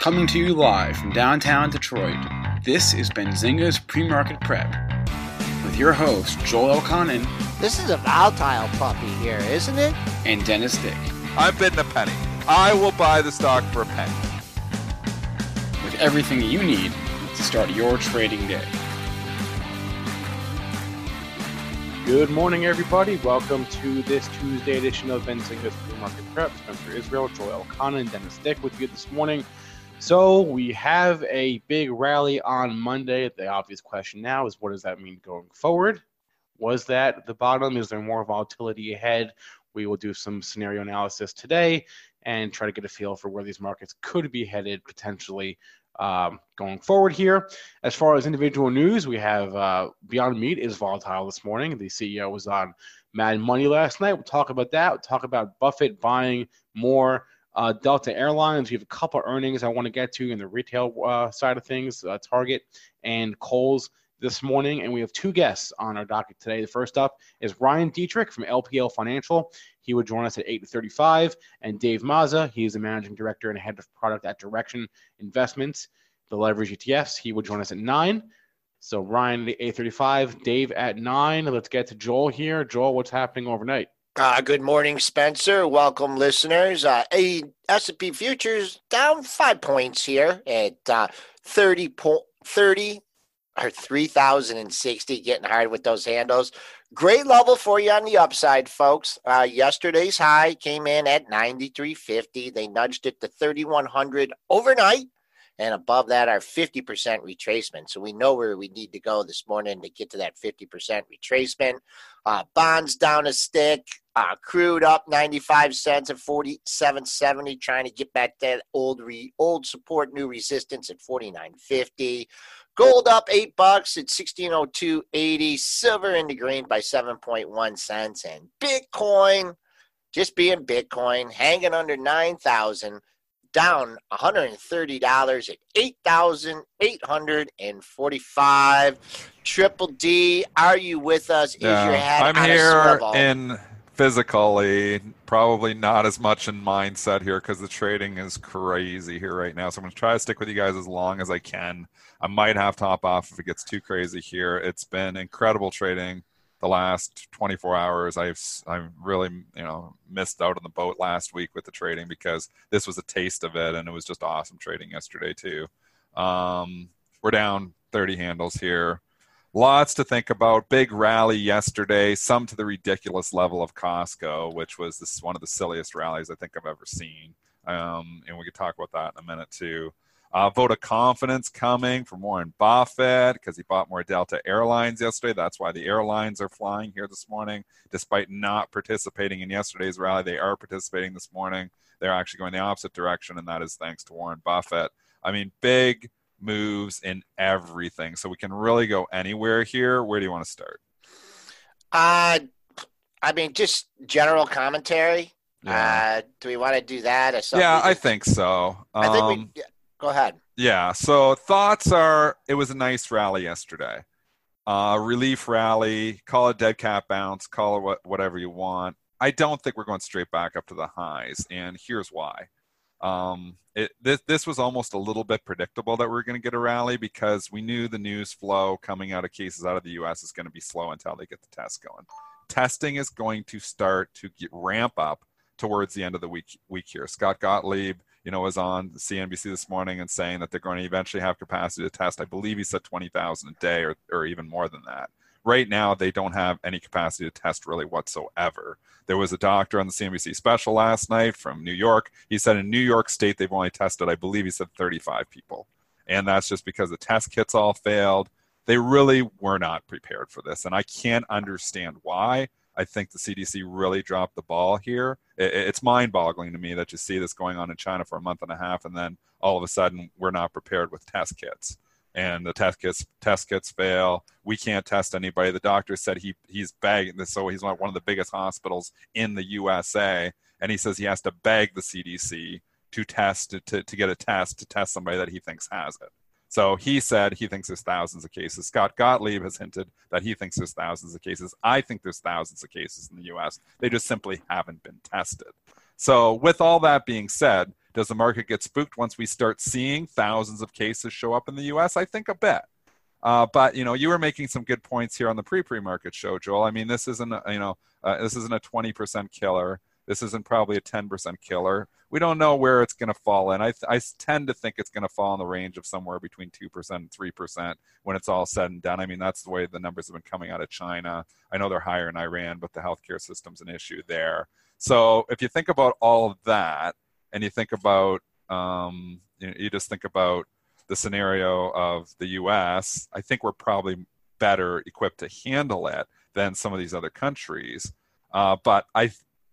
Coming to you live from downtown Detroit, this is Benzinga's Pre-Market Prep with your host, Joel Elconin This is a volatile puppy here, isn't it? and Dennis Dick, I'm bidding a penny. I will buy the stock for a penny. with everything you need to start your trading day. Good morning, everybody. Welcome to this Tuesday edition of Benzinga's Pre-Market Prep. Spencer Israel, Joel Elconin, and Dennis Dick with you this morning. So we have a big rally on Monday. The obvious question now is what does that mean going forward? Was that the bottom? Is there more volatility ahead? We will do some scenario analysis today and try to get a feel for where these markets could be headed potentially um, going forward here. As far as individual news, we have uh, Beyond Meat is volatile this morning. The CEO was on Mad Money last night. We'll talk about that. We'll talk about Buffett buying more uh, Delta Airlines. We have a couple earnings I want to get to in the retail uh, side of things, uh, Target and Kohl's this morning. And we have two guests on our docket today. The first up is Ryan Detrick from LPL Financial. He would join us at 8:35, and Dave Mazza. He is the managing director and head of product at Direxion Investments, the leverage ETFs. He would join us at nine. So Ryan at 8:35, Dave at nine. Let's get to Joel here. Joel, what's happening overnight? Uh, good morning, Spencer. Welcome, listeners. Uh, S&P futures down five points here at uh, 30, po- 30 or 3,060, getting hard with those handles. Great level for you on the upside, folks. Uh, yesterday's high came in at 93.50. They nudged it to 3,100 overnight. And above that, are 50% retracement. So we know where we need to go this morning to get to that 50% retracement. Uh, bonds down a stick. Uh, crude up 95 cents at 47.70, trying to get back that old re, old support, new resistance at 49.50. Gold up eight bucks at 1602.80. Silver in the green by 7.1 cents. And Bitcoin, just being Bitcoin, hanging under 9,000 down $130 at 8,845. Triple D, are you with us? Is your head I'm here in physically, probably not as much in mindset here because the trading is crazy here right now. So I'm going to try to stick with you guys as long as I can. I might have to hop off if it gets too crazy here. It's been incredible trading the last 24 hours. I've I've really you know missed out on the boat last week with the trading because this was a taste of it and it was just awesome trading yesterday too. Um, we're down 30 handles here. Lots to think about. Big rally yesterday, some to the ridiculous level of Costco, which was this one of the silliest rallies I think I've ever seen. Um, and we could talk about that in a minute too. Uh, vote of confidence coming from Warren Buffett because he bought more Delta Airlines yesterday. That's why the airlines are flying here this morning, despite not participating in yesterday's rally. They are participating this morning. They're actually going the opposite direction, and that is thanks to Warren Buffett. I mean, big moves in everything. So we can really go anywhere here. Where do you want to start? Uh, I mean, just general commentary. Yeah. Uh, do we want to do that or something? Yeah, I think so. I think we. Go ahead. Yeah. So thoughts are it was a nice rally yesterday. Uh, relief rally, call it dead cat bounce, call it what, whatever you want. I don't think we're going straight back up to the highs, and here's why. Um, it, this, this was almost a little bit predictable that we are going to get a rally because we knew the news flow coming out of cases out of the U.S. is going to be slow until they get the test going. Testing is going to start to get, ramp up towards the end of the week week here. Scott Gottlieb, you know, was on CNBC this morning and saying that they're going to eventually have capacity to test. I believe he said 20,000 a day or, or even more than that. Right now, they don't have any capacity to test really whatsoever. There was a doctor on the CNBC special last night from New York. He said in New York State, they've only tested, I believe he said 35 people. And that's just because the test kits all failed. They really were not prepared for this. And I can't understand why. I think the CDC really dropped the ball here. It's mind boggling to me that you see this going on in China for a month and a half, and then all of a sudden we're not prepared with test kits. And the test kits test kits fail. We can't test anybody. The doctor said he he's begging this, so he's one of the biggest hospitals in the USA, and he says he has to beg the CDC to test to, to, to get a test to test somebody that he thinks has it. So he said he thinks there's thousands of cases. Scott Gottlieb has hinted that he thinks there's thousands of cases. I think there's thousands of cases in the US. They just simply haven't been tested. So, with all that being said, does the market get spooked once we start seeing thousands of cases show up in the US? I think a bit. Uh, but you know, you were making some good points here on the pre-pre-market show, Joel. I mean, this isn't a, you know uh, this isn't a 20% killer. This isn't probably a 10% killer. We don't know where it's going to fall in. I, I tend to think it's going to fall in the range of somewhere between 2% and 3% when it's all said and done. I mean, that's the way the numbers have been coming out of China. I know they're higher in Iran, but the healthcare system's an issue there. So if you think about all of that and you think about, um, you, you just think about the scenario of the US, I think we're probably better equipped to handle it than some of these other countries. Uh, but I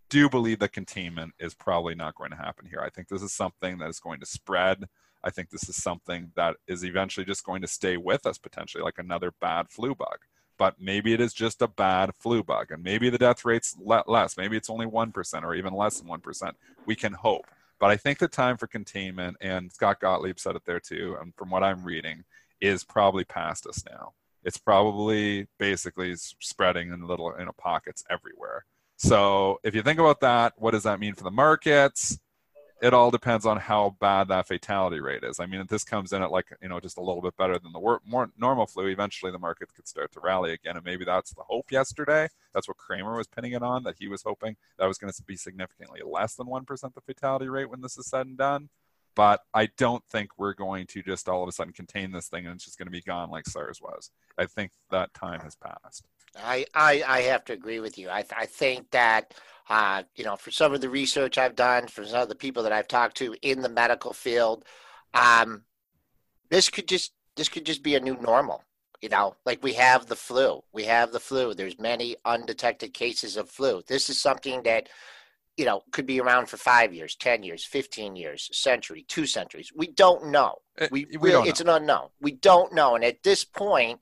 do believe that containment is probably not going to happen here. I think this is something that is going to spread. I think this is something that is eventually just going to stay with us potentially, like another bad flu bug. But maybe it is just a bad flu bug, and maybe the death rate's less. Maybe it's only 1% or even less than 1%. We can hope. But I think the time for containment, and Scott Gottlieb said it there too, and from what I'm reading, is probably past us now. It's probably basically spreading in little you know, pockets everywhere. So if you think about that, what does that mean for the markets? It all depends on how bad that fatality rate is. I mean, if this comes in at like you know just a little bit better than the more normal flu, eventually the market could start to rally again, and maybe that's the hope. Yesterday, that's what Cramer was pinning it on that he was hoping that was going to be significantly less than one percent the fatality rate when this is said and done. But I don't think we're going to just all of a sudden contain this thing and it's just going to be gone like SARS was. I think that time has passed. I, I, I have to agree with you. I, I think that, uh, you know, for some of the research I've done, for some of the people that I've talked to in the medical field, um, this could just this could just be a new normal. You know, like we have the flu. We have the flu. There's many undetected cases of flu. This is something that, you know, could be around for five years, ten years, fifteen years, century, two centuries. We don't know. Uh, We, we don't it's an unknown. We don't know. And at this point,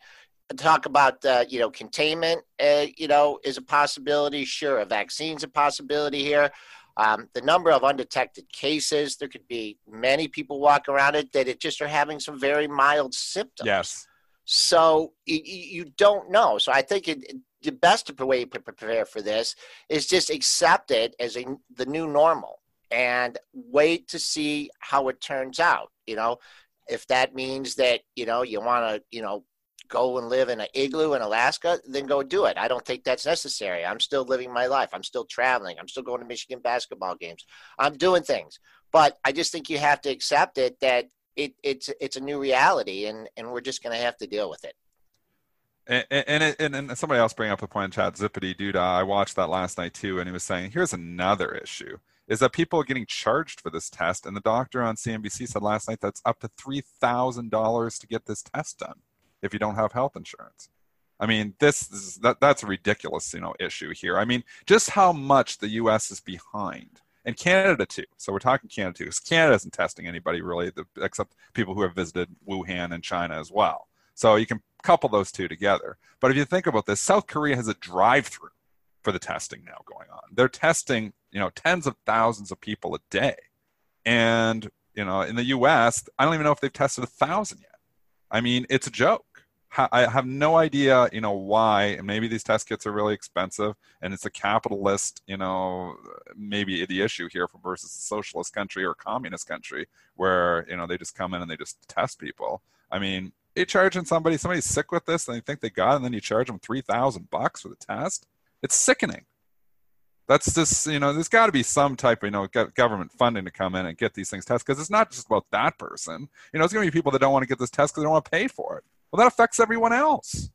talk about uh, you know containment uh, you know is a possibility. Sure a vaccine's a possibility here. Um, the number of undetected cases there could be many people walk around it that it just are having some very mild symptoms. Yes. so you, you don't know. So i think it, the best way to prepare for this is just accept it as a the new normal and wait to see how it turns out you know? If that means that you know you want to you know go and live in an igloo in Alaska, then go do it. I don't think that's necessary. I'm still living my life. I'm still traveling. I'm still going to Michigan basketball games. I'm doing things. But I just think you have to accept it that it, it's it's a new reality and, and we're just going to have to deal with it. And and, and and somebody else bring up a point in chat, Zippity Duda. I watched that last night too, and he was saying, here's another issue: is that people are getting charged for this test, and the doctor on CNBC said last night that's up to three thousand dollars to get this test done if you don't have health insurance. I mean, this is that that's a ridiculous, you know, issue here. I mean, just how much the U.S. is behind, and Canada too. So we're talking Canada too, because Canada isn't testing anybody really, except people who have visited Wuhan and China as well. So you can couple those two together. But if you think about this, South Korea has a drive-through for the testing now going on. They're testing, you know, tens of thousands of people a day. And, you know, in the US, I don't even know if they've tested a thousand yet. I mean, it's a joke. I have no idea, you know, why. Maybe these test kits are really expensive, and it's a capitalist, you know, maybe the issue here for versus a socialist country or communist country where you know they just come in and they just test people. I mean, you charging somebody, somebody's sick with this, and they think they got, it, and then you charge them three thousand bucks for the test. It's sickening. That's just, you know, there's got to be some type of, you know, government funding to come in and get these things tested because it's not just about that person. You know, it's going to be people that don't want to get this test because they don't want to pay for it. Well, that affects everyone else.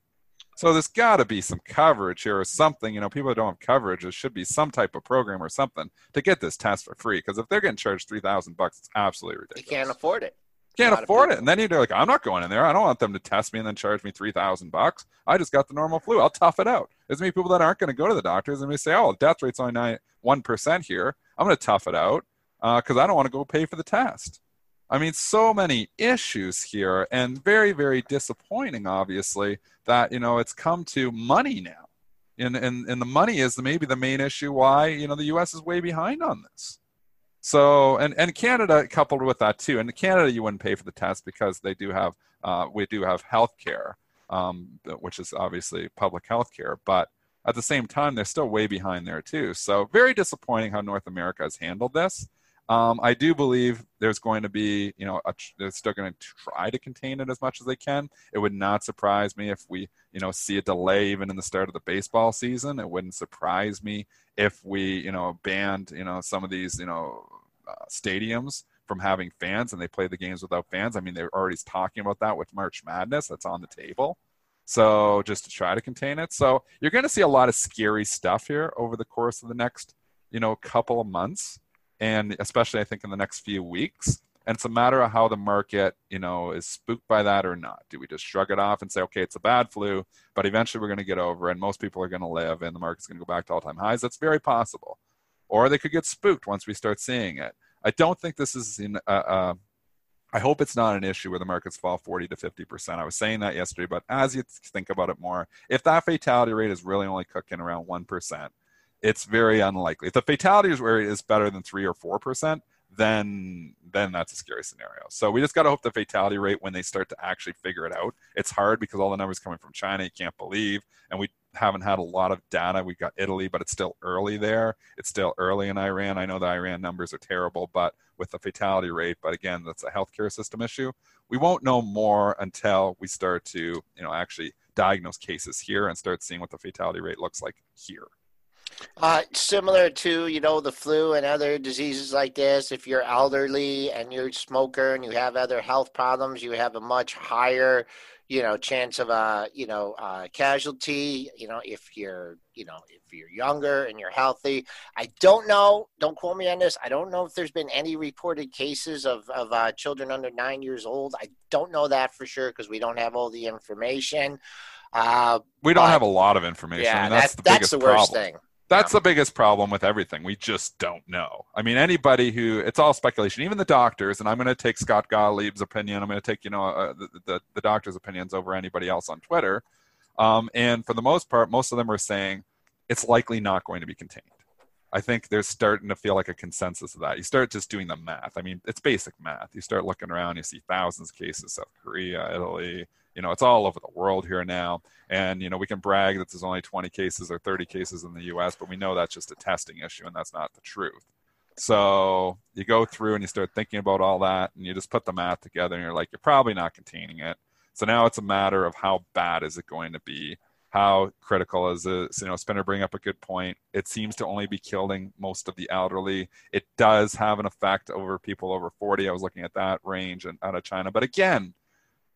So there's got to be some coverage here or something. You know, people that don't have coverage, there should be some type of program or something to get this test for free. Because if they're getting charged three thousand bucks, it's absolutely ridiculous. They can't afford it. Can't afford it, and then you're like, I'm not going in there. I don't want them to test me and then charge me three thousand bucks. I just got the normal flu. I'll tough it out. There's many people that aren't going to go to the doctors and they say, oh, death rate's only nine one percent here. I'm going to tough it out because uh, I don't want to go pay for the test. I mean, so many issues here, and very, very disappointing, obviously, that, you know, it's come to money now. And, and, and the money is maybe the main issue why, you know, the U.S. is way behind on this. So, and, and Canada coupled with that too. And Canada, you wouldn't pay for the test because they do have, uh, we do have health care, um, which is obviously public health care. But at the same time, they're still way behind there too. So, very disappointing how North America has handled this. Um, I do believe there's going to be, you know, a, they're still going to try to contain it as much as they can. It would not surprise me if we, you know, see a delay even in the start of the baseball season. It wouldn't surprise me if we, you know, banned, you know, some of these, you know, uh, stadiums from having fans and they play the games without fans. I mean, they're already talking about that with March Madness. That's on the table. So just to try to contain it. So you're going to see a lot of scary stuff here over the course of the next, you know, couple of months and especially I think in the next few weeks. And it's a matter of how the market, you know, is spooked by that or not. Do we just shrug it off and say, okay, it's a bad flu, but eventually we're going to get over, and most people are going to live, and the market's going to go back to all-time highs? That's very possible. Or they could get spooked once we start seeing it. I don't think this is in. Uh, uh, I hope it's not an issue where the markets fall 40 to 50 percent. I was saying that yesterday, but as you think about it more, if that fatality rate is really only cooking around one percent, it's very unlikely. If the fatality rate is better than three or four percent, then then that's a scary scenario. So we just got to hope the fatality rate when they start to actually figure it out. It's hard because all the numbers coming from China, you can't believe, and we haven't had a lot of data. We got Italy, but it's still early there. It's still early in Iran. I know the Iran numbers are terrible, but with the fatality rate, but again, that's a healthcare system issue. We won't know more until we start to, you know, actually diagnose cases here and start seeing what the fatality rate looks like here. Uh, similar to you know the flu and other diseases like this, if you're elderly and you're a smoker and you have other health problems, you have a much higher you know chance of a you know uh, casualty. You know if you're you know if you're younger and you're healthy. I don't know. Don't quote me on this. I don't know if there's been any reported cases of of uh, children under nine years old. I don't know that for sure because we don't have all the information. Uh, we don't but, have a lot of information. Yeah, I mean, that's, that's, the, that's the worst problem. thing. That's the biggest problem with everything. We just don't know. I mean, anybody who it's all speculation. Even the doctors, and I'm going to take Scott Gottlieb's opinion. I'm going to take you know uh, the, the, the doctor's opinions over anybody else on Twitter. Um, and for the most part, most of them are saying it's likely not going to be contained. I think there's starting to feel like a consensus of that. You start just doing the math. I mean, it's basic math. You start looking around, you see thousands of cases, South Korea, Italy, you know, it's all over the world here now. And, you know, we can brag that there's only 20 cases or 30 cases in the US, but we know that's just a testing issue and that's not the truth. So you go through and you start thinking about all that and you just put the math together and you're like, you're probably not containing it. So now it's a matter of how bad is it going to be? How critical is this. You know, Spinner bring up a good point. It seems to only be killing most of the elderly. It does have an effect over people over 40. I was looking at that range and out of China. But again,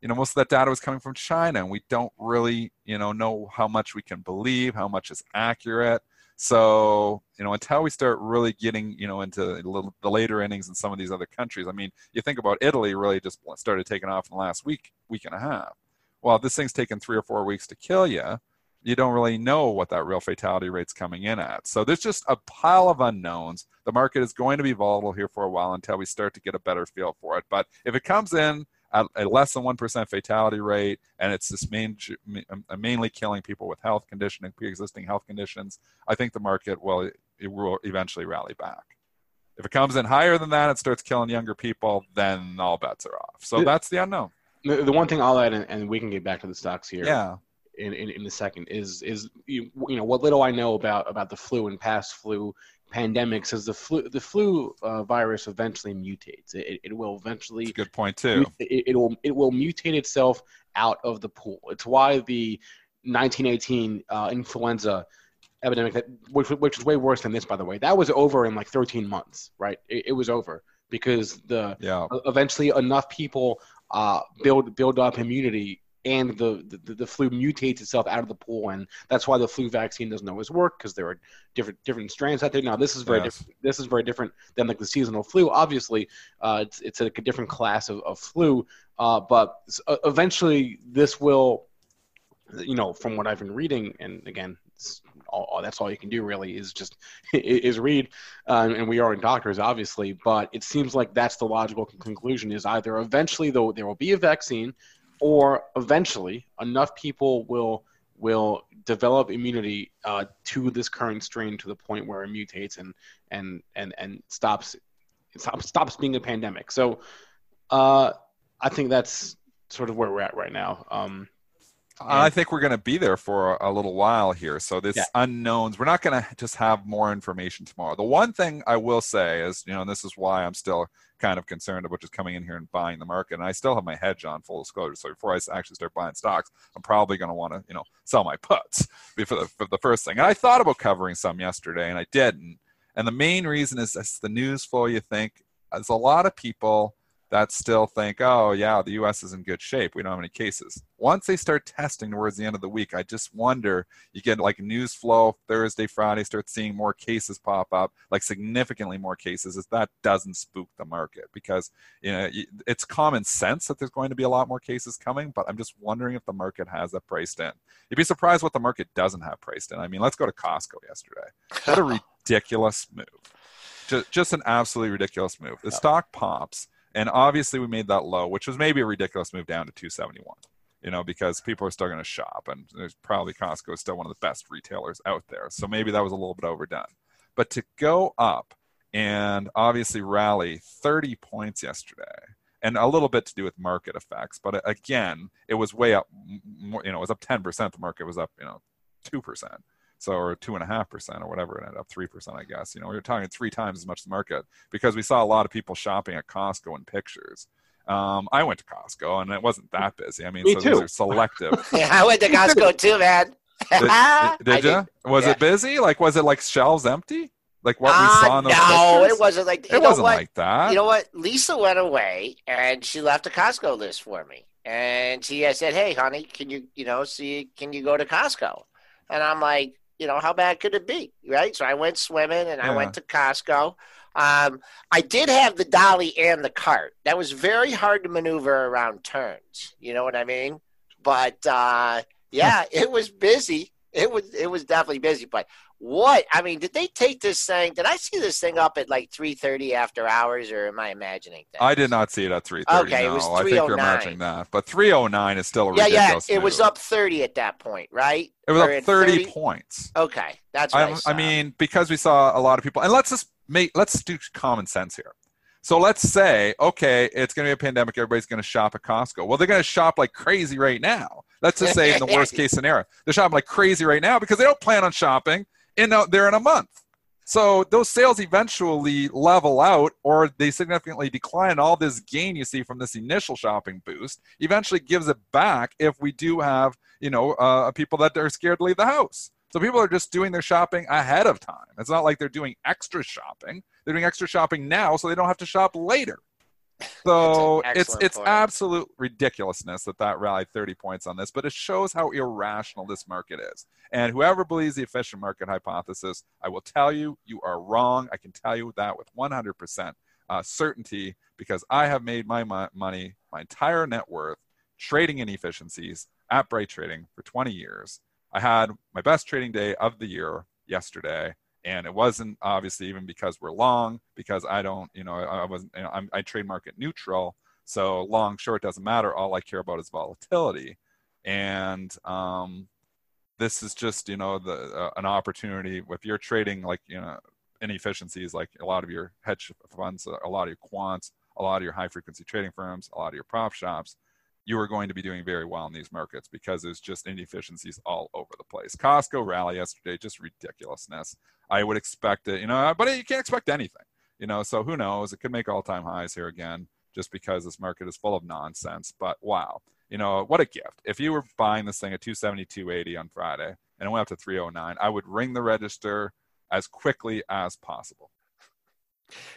you know most of that data was coming from china and we don't really you know know how much we can believe how much is accurate so you know until we start really getting you know into the later innings in some of these other countries i mean you think about italy really just started taking off in the last week week and a half well if this thing's taken three or four weeks to kill you you don't really know what that real fatality rate's coming in at. So there's just a pile of unknowns. The market is going to be volatile here for a while until we start to get a better feel for it. But if it comes in at a less than 1% fatality rate, and it's this main, mainly killing people with health conditioning, pre-existing health conditions, I think the market will, it will eventually rally back. If it comes in higher than that, it starts killing younger people, then all bets are off. So that's the unknown. The, the one thing I'll add, and, and we can get back to the stocks here. Yeah. In, in, in a second is is you, you know what little I know about about the flu and past flu pandemics is the flu the flu uh, virus eventually mutates. It, it will eventually. good point too. It, it, will it will mutate itself out of the pool. It's why the 1918 uh, influenza epidemic, that, which which is way worse than this, by the way, that was over in like 13 months. Right, it, it was over because the yeah. eventually enough people uh, build build up immunity and the, the, the flu mutates itself out of the pool, and that's why the flu vaccine doesn't always work because there are different different strands out there. Now, this is very yes. different. This is very different than like the seasonal flu. Obviously, uh, it's it's like a different class of, of flu, uh, but uh, eventually this will, you know, from what I've been reading, and again, all, that's all you can do really is just is read, uh, and we aren't doctors, obviously, but it seems like that's the logical conclusion: is either eventually though there will be a vaccine or eventually enough people will will develop immunity uh, to this current strain to the point where it mutates and and and and stops stops stops being a pandemic. So uh, I think that's sort of where we're at right now. Um, I think we're going to be there for a, little while here. So this yeah. unknowns, we're not going to just have more information tomorrow. The one thing I will say is, you know, and this is why I'm still kind of concerned about just coming in here and buying the market. And I still have my hedge on full disclosure. So before I actually start buying stocks, I'm probably going to want to, you know, sell my puts for the, for the first thing. And I thought about covering some yesterday and I didn't. And the main reason is it's the news flow you think. There's a lot of people that still think, oh, yeah, the US is in good shape. We don't have any cases. Once they start testing towards the end of the week, I just wonder you get like news flow Thursday, Friday, start seeing more cases pop up, like significantly more cases, is that doesn't spook the market because you know it's common sense that there's going to be a lot more cases coming, but I'm just wondering if the market has that priced in. You'd be surprised what the market doesn't have priced in. I mean, let's go to Costco yesterday. What a ridiculous move. Just, just an absolutely ridiculous move. The stock pops and obviously, we made that low, which was maybe a ridiculous move down to 271. You know, because people are still going to shop, and there's probably Costco is still one of the best retailers out there. So maybe that was a little bit overdone. But to go up and obviously rally 30 points yesterday, and a little bit to do with market effects, but again, it was way up. You know, it was up 10%. The market was up, you know, two percent so or two and a half percent or whatever it ended up three percent i guess you know we were talking three times as much the market because we saw a lot of people shopping at costco in pictures um, I went to Costco and it wasn't that busy. I mean, Me so too. those are selective. yeah, I went to Costco too, man. did, did you? Was yeah. it busy? Like, was it like shelves empty? Like what we saw in those No, pictures? it wasn't like it wasn't what? like that. You know what? Lisa went away and she left a Costco list for me, and she I said, "Hey, honey, can you, you know, see, can you go to Costco?" And I'm like, you know, how bad could it be, right? So I went swimming and yeah. I went to Costco. Um, I did have the dolly and the cart. That was very hard to maneuver around turns. You know what I mean? But uh, yeah, it was busy. It was it was definitely busy. But what I mean, did they take this thing? Did I see this thing up at like three thirty after hours, or am I imagining that? I did not see it at three thirty. Okay, no. it was I think you're oh imagining that, but three oh nine is still a yeah, yeah. It was up thirty at that point, right? It was or up 30, 30, points. Okay, that's I, I mean, because we saw a lot of people, and let's just make let's do common sense here. So let's say, okay, it's going to be a pandemic. Everybody's going to shop at Costco. Well, they're going to shop like crazy right now. Let's just say in the worst case scenario, they're shopping like crazy right now because they don't plan on shopping in a, in a month. So those sales eventually level out or they significantly decline. All this gain you see from this initial shopping boost eventually gives it back if we do have, you know, uh, people that are scared to leave the house. So people are just doing their shopping ahead of time. It's not like they're doing extra shopping. They're doing extra shopping now so they don't have to shop later. So it's it's point. absolute ridiculousness that that rallied 30 points on this, but it shows how irrational this market is. And whoever believes the efficient market hypothesis, I will tell you, you are wrong. I can tell you that with 100% uh, certainty because I have made my mo- money, my entire net worth, trading inefficiencies at Bright Trading for 20 years. I had my best trading day of the year yesterday and it wasn't obviously even because we're long because i don't you know i, wasn't you know I'm, i trade market neutral So long, short doesn't matter. All I care about is volatility. And um, this is just, you know, the uh, an opportunity if you're trading like, you know, inefficiencies like a lot of your hedge funds, a lot of your quants, a lot of your high frequency trading firms, a lot of your prop shops, you are going to be doing very well in these markets because there's just inefficiencies all over the place. Costco rally yesterday, just ridiculousness. I would expect it, you know, but you can't expect anything, you know. So who knows? It could make all-time highs here again, just because this market is full of nonsense. But wow, you know what a gift! If you were buying this thing at 270, on Friday, and it went up to 309, I would ring the register as quickly as possible.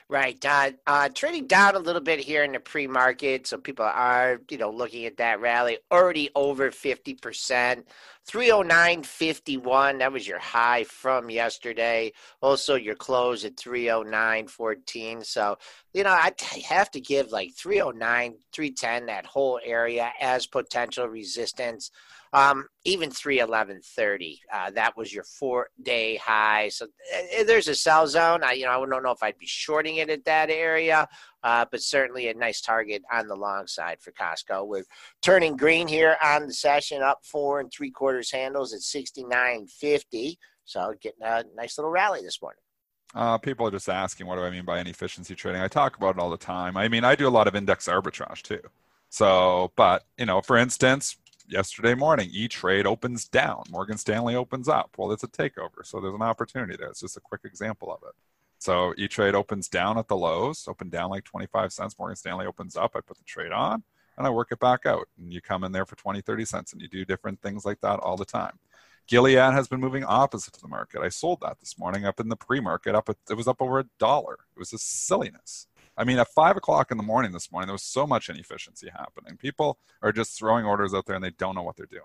Right. Uh, uh, trading down a little bit here in the pre-market, so people are, you know, looking at that rally already over fifty percent. 309.51, that was your high from yesterday. Also, your close at 309.14. So, you know, I have to give like 309, 310, that whole area as potential resistance. Um, even 311.30, uh, that was your four day high. So uh, there's a sell zone. I, you know, I don't know if I'd be shorting it at that area, uh, but certainly a nice target on the long side for Costco. We're turning green here on the session, up four and three quarters handles at 69.50. So getting a nice little rally this morning. Uh, people are just asking, what do I mean by inefficiency trading? I talk about it all the time. I mean, I do a lot of index arbitrage too. So, but, you know, for instance, yesterday morning, E Trade opens down, Morgan Stanley opens up. Well, it's a takeover. So there's an opportunity there. It's just a quick example of it. So E Trade opens down at the lows, open down like 25 cents. Morgan Stanley opens up. I put the trade on and I work it back out. And you come in there for 20, 30 cents and you do different things like that all the time. Gilead has been moving opposite to the market. I sold that this morning up in the pre-market. Up, it was up over a dollar. It was a silliness. I mean, at five o'clock in the morning this morning, there was so much inefficiency happening. People are just throwing orders out there and they don't know what they're doing.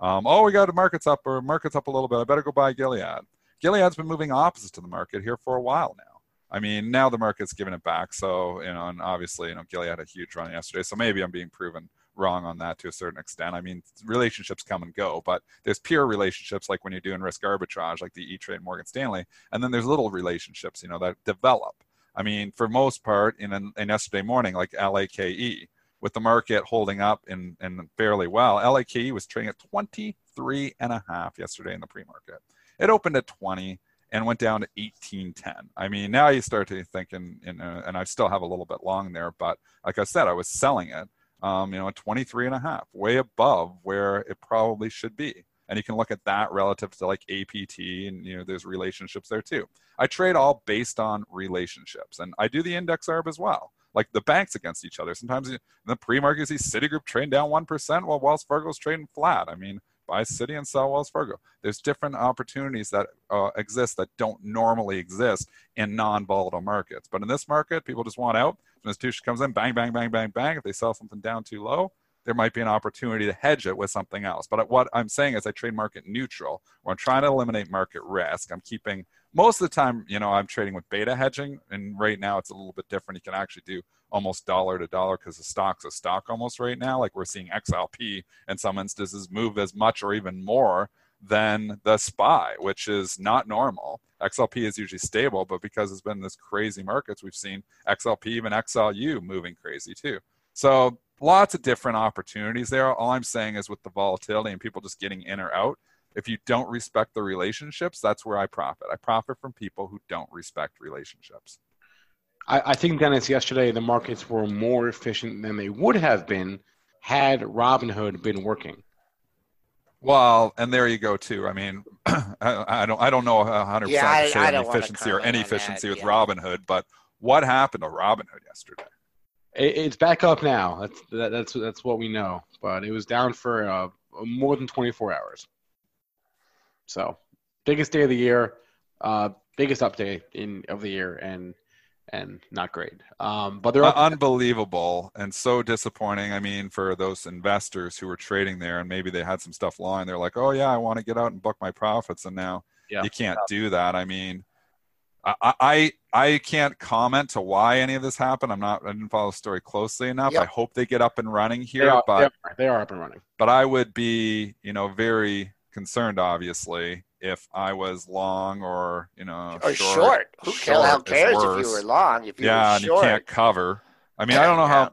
Um, oh, we got the market's up or market's up a little bit. I better go buy Gilead. Gilead's been moving opposite to the market here for a while now. I mean, now the market's giving it back. So, you know, and obviously, you know, Gilead had a huge run yesterday. So maybe I'm being proven wrong on that to a certain extent. I mean, relationships come and go, but there's pure relationships like when you're doing risk arbitrage, like the E Trade Morgan Stanley, and then there's little relationships, you know, that develop. I mean, for most part, in, an, in yesterday morning, like LAKE, with the market holding up and in fairly well, LAKE was trading at 23 and a half yesterday in the pre-market. It opened at 20 and went down to 1810. I mean, now you start to think, and, uh, and I still have a little bit long there, but like I said, I was selling it, um, you know, at 23 and a half, way above where it probably should be. And you can look at that relative to like APT, and you know, there's relationships there too. I trade all based on relationships, and I do the index arb as well like the banks against each other. Sometimes in the pre-market, you see Citigroup trading down one percent while Wells Fargo's trading flat. I mean, buy Citi and sell Wells Fargo. There's different opportunities that uh, exist that don't normally exist in non-volatile markets. But in this market, people just want out. An institution comes in, bang, bang, bang, bang, bang. If they sell something down too low, there might be an opportunity to hedge it with something else. But what I'm saying is I trade market neutral, where I'm trying to eliminate market risk. I'm keeping most of the time, you know, I'm trading with beta hedging, and right now it's a little bit different. You can actually do almost dollar to dollar because the stock's a stock almost right now. Like we're seeing XLP in some instances move as much or even more than the SPY, which is not normal. XLP is usually stable, but because it's been this crazy markets, we've seen XLP, even XLU moving crazy too. So lots of different opportunities there. All I'm saying is with the volatility and people just getting in or out, if you don't respect the relationships, that's where I profit. I profit from people who don't respect relationships. I, I think, Dennis, yesterday the markets were more efficient than they would have been had Robinhood been working. Well, and there you go too. I mean, I, I, don't, I don't know 100 yeah, percent efficiency or inefficiency with yeah. Robinhood, but what happened to Robinhood yesterday? It, it's back up now. That's that, that's that's what we know. But it was down for uh, more than 24 hours. So, biggest day of the year, uh, biggest update in of the year, and and not great. Um, but they're uh, unbelievable and so disappointing. I mean, for those investors who were trading there and maybe they had some stuff lying, they're like, "Oh yeah, I want to get out and book my profits," and now yeah. you can't do that. I mean, I, I I can't comment to why any of this happened. I'm not. I didn't follow the story closely enough. Yep. I hope they get up and running here, they are, but they are, they are up and running. But I would be, you know, very concerned, obviously, if I was long or you know or short. short. Who short cares if you were long? If you yeah, were and you can't cover. I mean, I don't know how.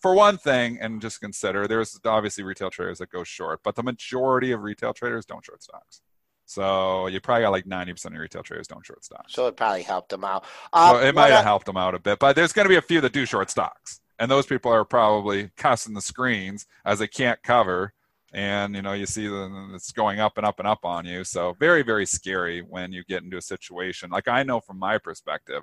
For one thing, and just consider there's obviously retail traders that go short, but the majority of retail traders don't short stocks. So you probably got like 90% of retail traders don't short stocks. So it probably helped them out. Uh, so it might have helped them out a bit, but there's going to be a few that do short stocks. And those people are probably cussing the screens as they can't cover. And, you know, you see that it's going up and up and up on you. So very, very scary when you get into a situation. Like I know from my perspective,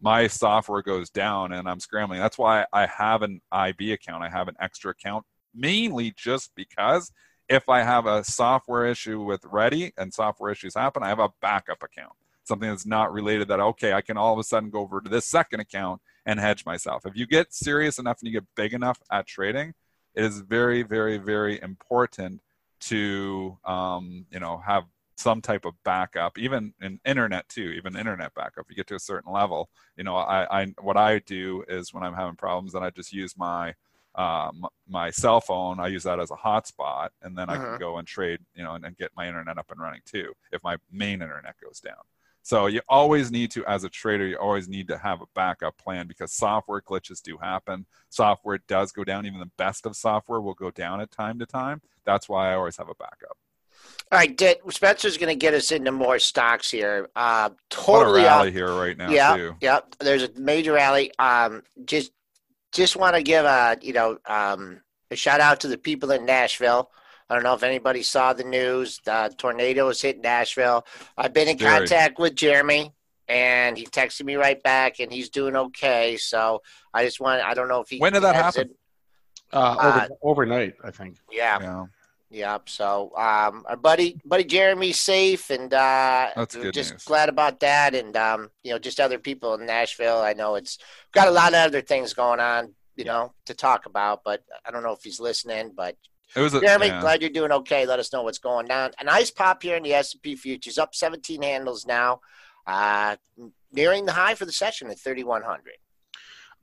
my software goes down and I'm scrambling. That's why I have an IB account. I have an extra account mainly just because if I have a software issue with Ready and software issues happen, I have a backup account. Something that's not related that, okay, I can all of a sudden go over to this second account and hedge myself. If you get serious enough and you get big enough at trading, it is very, very, very important to, um, you know, have some type of backup, even in internet too, even internet backup. You get to a certain level, you know, I, I what I do is when I'm having problems, then I just use my um, my cell phone. I use that as a hotspot, and then uh-huh. I can uh-huh. go and trade, you know, and, and get my internet up and running too if my main internet goes down. So you always need to, as a trader, you always need to have a backup plan because software glitches do happen. Software does go down. Even the best of software will go down at time to time. That's why I always have a backup. All right, Spencer's going to get us into more stocks here. Uh, totally what a rally here right now. Yeah, too. yeah. There's a major rally. Um, just, just want to give a you know um, a shout out to the people in Nashville. I don't know if anybody saw the news. The tornadoes hit Nashville. I've been in Very. contact with Jeremy, and he texted me right back, and he's doing okay. So I just want. I don't know if he. When did that happen? Uh, over, uh, overnight, I think. Yeah. yeah. Yep. So um, our buddy buddy Jeremy's safe, and uh, That's good just news. glad about that. And um, you know, just other people in Nashville. I know it's got a lot of other things going on, you know, to talk about. But I don't know if he's listening. But it was a, Jeremy, yeah. glad you're doing okay. Let us know what's going on. A nice pop here in the S and P futures, up 17 handles now, uh, nearing the high for the session at 3100.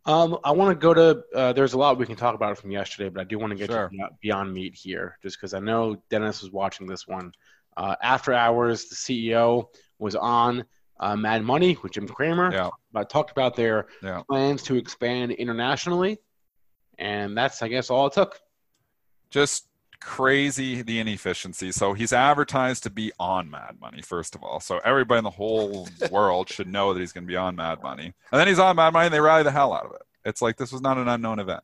Um, I want to go to. Uh, there's a lot we can talk about from yesterday, but I do want to get sure. to Beyond Meat here, just because I know Dennis was watching this one. Uh, after hours, the CEO was on uh, Mad Money with Jim Cramer. Yeah. I talked about their yeah. plans to expand internationally, and that's, I guess, all it took. Just crazy the inefficiency. So he's advertised to be on Mad Money, first of all. So everybody in the whole world should know that he's going to be on Mad Money. And then he's on Mad Money and they rally the hell out of it. It's like this was not an unknown event.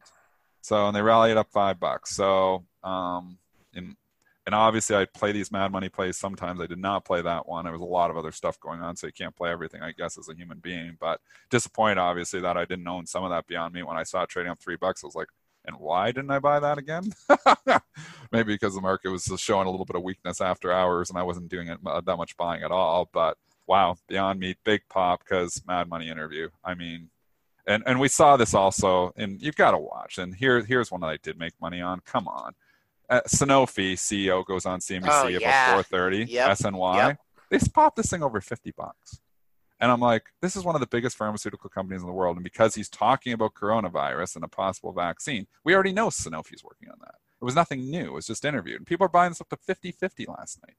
So, and they rally it up five bucks. So, um, and, and obviously I play these Mad Money plays sometimes. I did not play that one. There was a lot of other stuff going on, so you can't play everything, I guess, as a human being. But disappointed, obviously, that I didn't own some of that Beyond Me when I saw it trading up three bucks. I was like, and why didn't I buy that again? Maybe because the market was showing a little bit of weakness after hours and I wasn't doing it uh, that much buying at all. But wow, Beyond Meat, big pop because Mad Money interview. I mean, and and we saw this also, and you've got to watch. And here here's one that I did make money on. Come on, uh, Sanofi CEO goes on CNBC oh, yeah. about 4:30. Yep. SNY. Yep. They popped this thing over 50 bucks. And I'm like, this is one of the biggest pharmaceutical companies in the world. And because he's talking about coronavirus and a possible vaccine, we already know Sanofi's working on that. It was nothing new. It was just interviewed. And people are buying this up to 50 50 last night.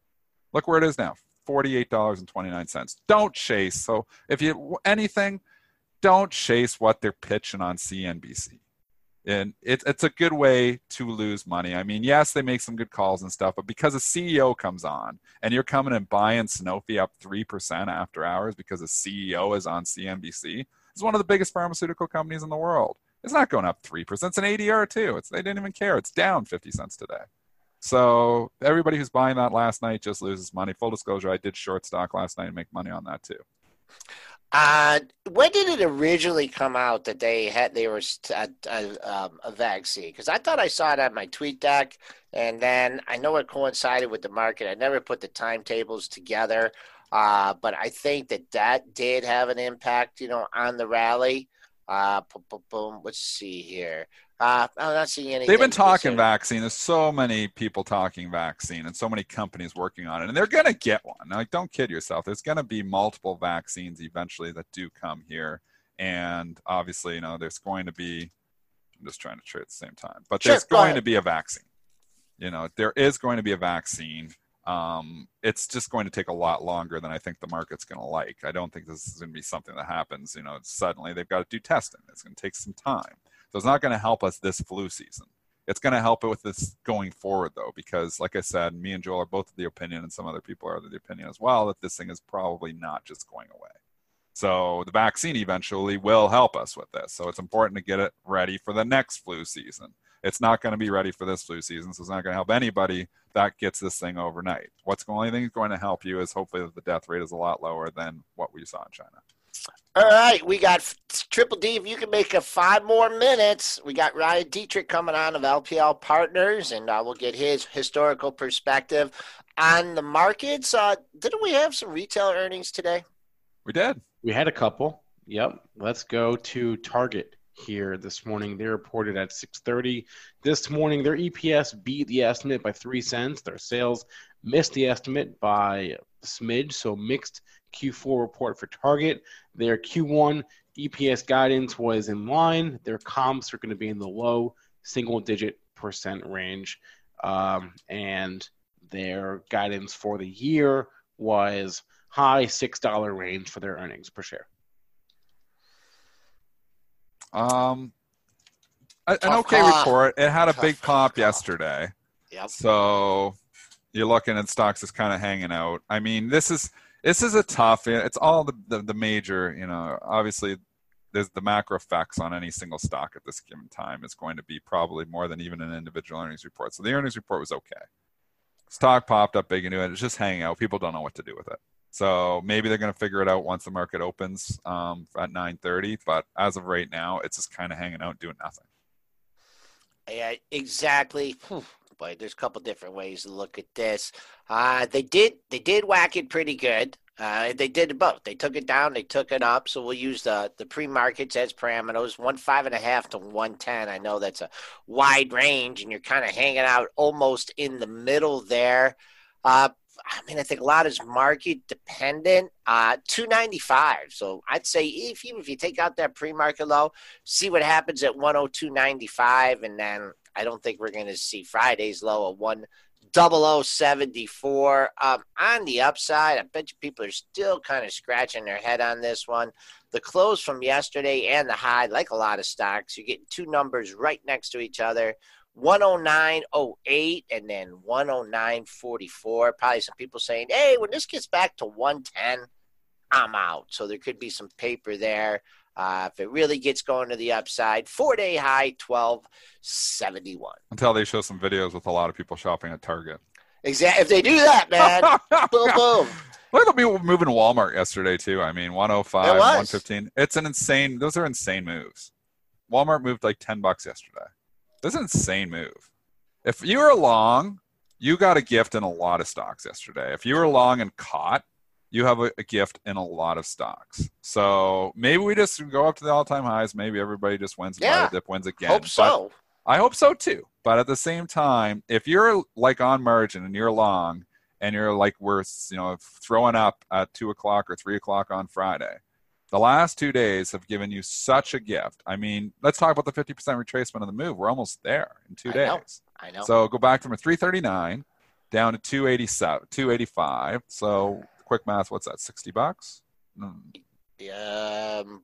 Look where it is now $48.29. Don't chase. So if you anything, don't chase what they're pitching on CNBC and it, it's a good way to lose money. I mean, yes, they make some good calls and stuff, but because a CEO comes on and you're coming and buying Sanofi up 3% after hours because a CEO is on CNBC, it's one of the biggest pharmaceutical companies in the world. It's not going up 3%. It's an ADR too. It's, they didn't even care. It's down 50 cents today. So everybody who's buying that last night just loses money. Full disclosure, I did short stock last night and make money on that too. Uh, when did it originally come out that they had they were a, a, um, a vaccine? Because I thought I saw it on my tweet deck, and then I know it coincided with the market. I never put the timetables together, uh, but I think that that did have an impact, you know, on the rally. Uh, boom, boom, boom. Let's see here. Uh, I'm not seeing anything. They've been talking vaccine. There's so many people talking vaccine and so many companies working on it, and they're going to get one. Like, don't kid yourself. There's going to be multiple vaccines eventually that do come here, and obviously, you know, there's going to be. I'm just trying to trade at the same time, but sure, there's going ahead. to be a vaccine. You know, there is going to be a vaccine. Um, it's just going to take a lot longer than I think the market's going to like. I don't think this is going to be something that happens. You know, suddenly they've got to do testing. It's going to take some time. So it's not going to help us this flu season. It's going to help it with this going forward, though, because like I said, me and Joel are both of the opinion, and some other people are of the opinion as well, that this thing is probably not just going away. So the vaccine eventually will help us with this. So it's important to get it ready for the next flu season. It's not going to be ready for this flu season, so it's not going to help anybody that gets this thing overnight. What's the only thing that's going to help you is hopefully that the death rate is a lot lower than what we saw in China. All right, we got Triple D. If you can make it five more minutes, we got Ryan Detrick coming on of LPL Partners, and uh, we'll get his historical perspective on the markets. Uh, didn't we have some retail earnings today? We did. We had a couple. Yep. Let's go to Target here this morning. They reported at 6:30 this morning. Their EPS beat the estimate by three cents. Their sales missed the estimate by a smidge, so mixed Q4 report for Target. Their Q1 EPS guidance was in line. Their comps are going to be in the low single-digit percent range, um, and their guidance for the year was high six dollar range for their earnings per share. Um, an okay call. report. It had a Tough big pop call. yesterday. Yep. So you're looking at stocks is kind of hanging out. I mean, this is this is a tough. It's all the, the the major. You know, obviously, there's the macro effects on any single stock at this given time is going to be probably more than even an individual earnings report. So the earnings report was okay. Stock popped up big into it. It's just hanging out. People don't know what to do with it. So maybe they're going to figure it out once the market opens um, at 9:30. But as of right now, it's just kind of hanging out, doing nothing. Yeah, exactly. Boy, there's a couple different ways to look at this. Uh, they did they did whack it pretty good. Uh, they did both. They took it down, they took it up. So we'll use the the pre markets as parameters. One five and a half to one ten. I know that's a wide range, and you're kind of hanging out almost in the middle there. Uh, I mean, I think a lot is market dependent. Uh, two ninety five. So I'd say if you if you take out that pre market low, see what happens at one hundred two ninety five, and then I don't think we're going to see Friday's low of one double o seventy four. Um, on the upside, I bet you people are still kind of scratching their head on this one. The close from yesterday and the high, like a lot of stocks, you're getting two numbers right next to each other. 109.08 and then 109.44. Probably some people saying, hey, when this gets back to 110, I'm out. So there could be some paper there. Uh, if it really gets going to the upside, four day high, 1271. Until they show some videos with a lot of people shopping at Target. Exactly. If they do that, man, boom, boom. Look at the people moving to Walmart yesterday too. I mean, 105, it 115. It's an insane. Those are insane moves. Walmart moved like 10 bucks yesterday. This is an insane move. If you were long, you got a gift in a lot of stocks yesterday. If you were long and caught, you have a, a gift in a lot of stocks. So maybe we just go up to the all-time highs. Maybe everybody just wins. Yeah. dip wins again. Hope But so. I hope so too. But at the same time, if you're like on margin and you're long and you're like we're you know throwing up at two o'clock or three o'clock on Friday, the last two days have given you such a gift. I mean, let's talk about the 50% retracement of the move. We're almost there in two I days. know. I know. So go back from a 339 down to 287, 285. So quick math, what's that? 60 bucks? Hmm. um,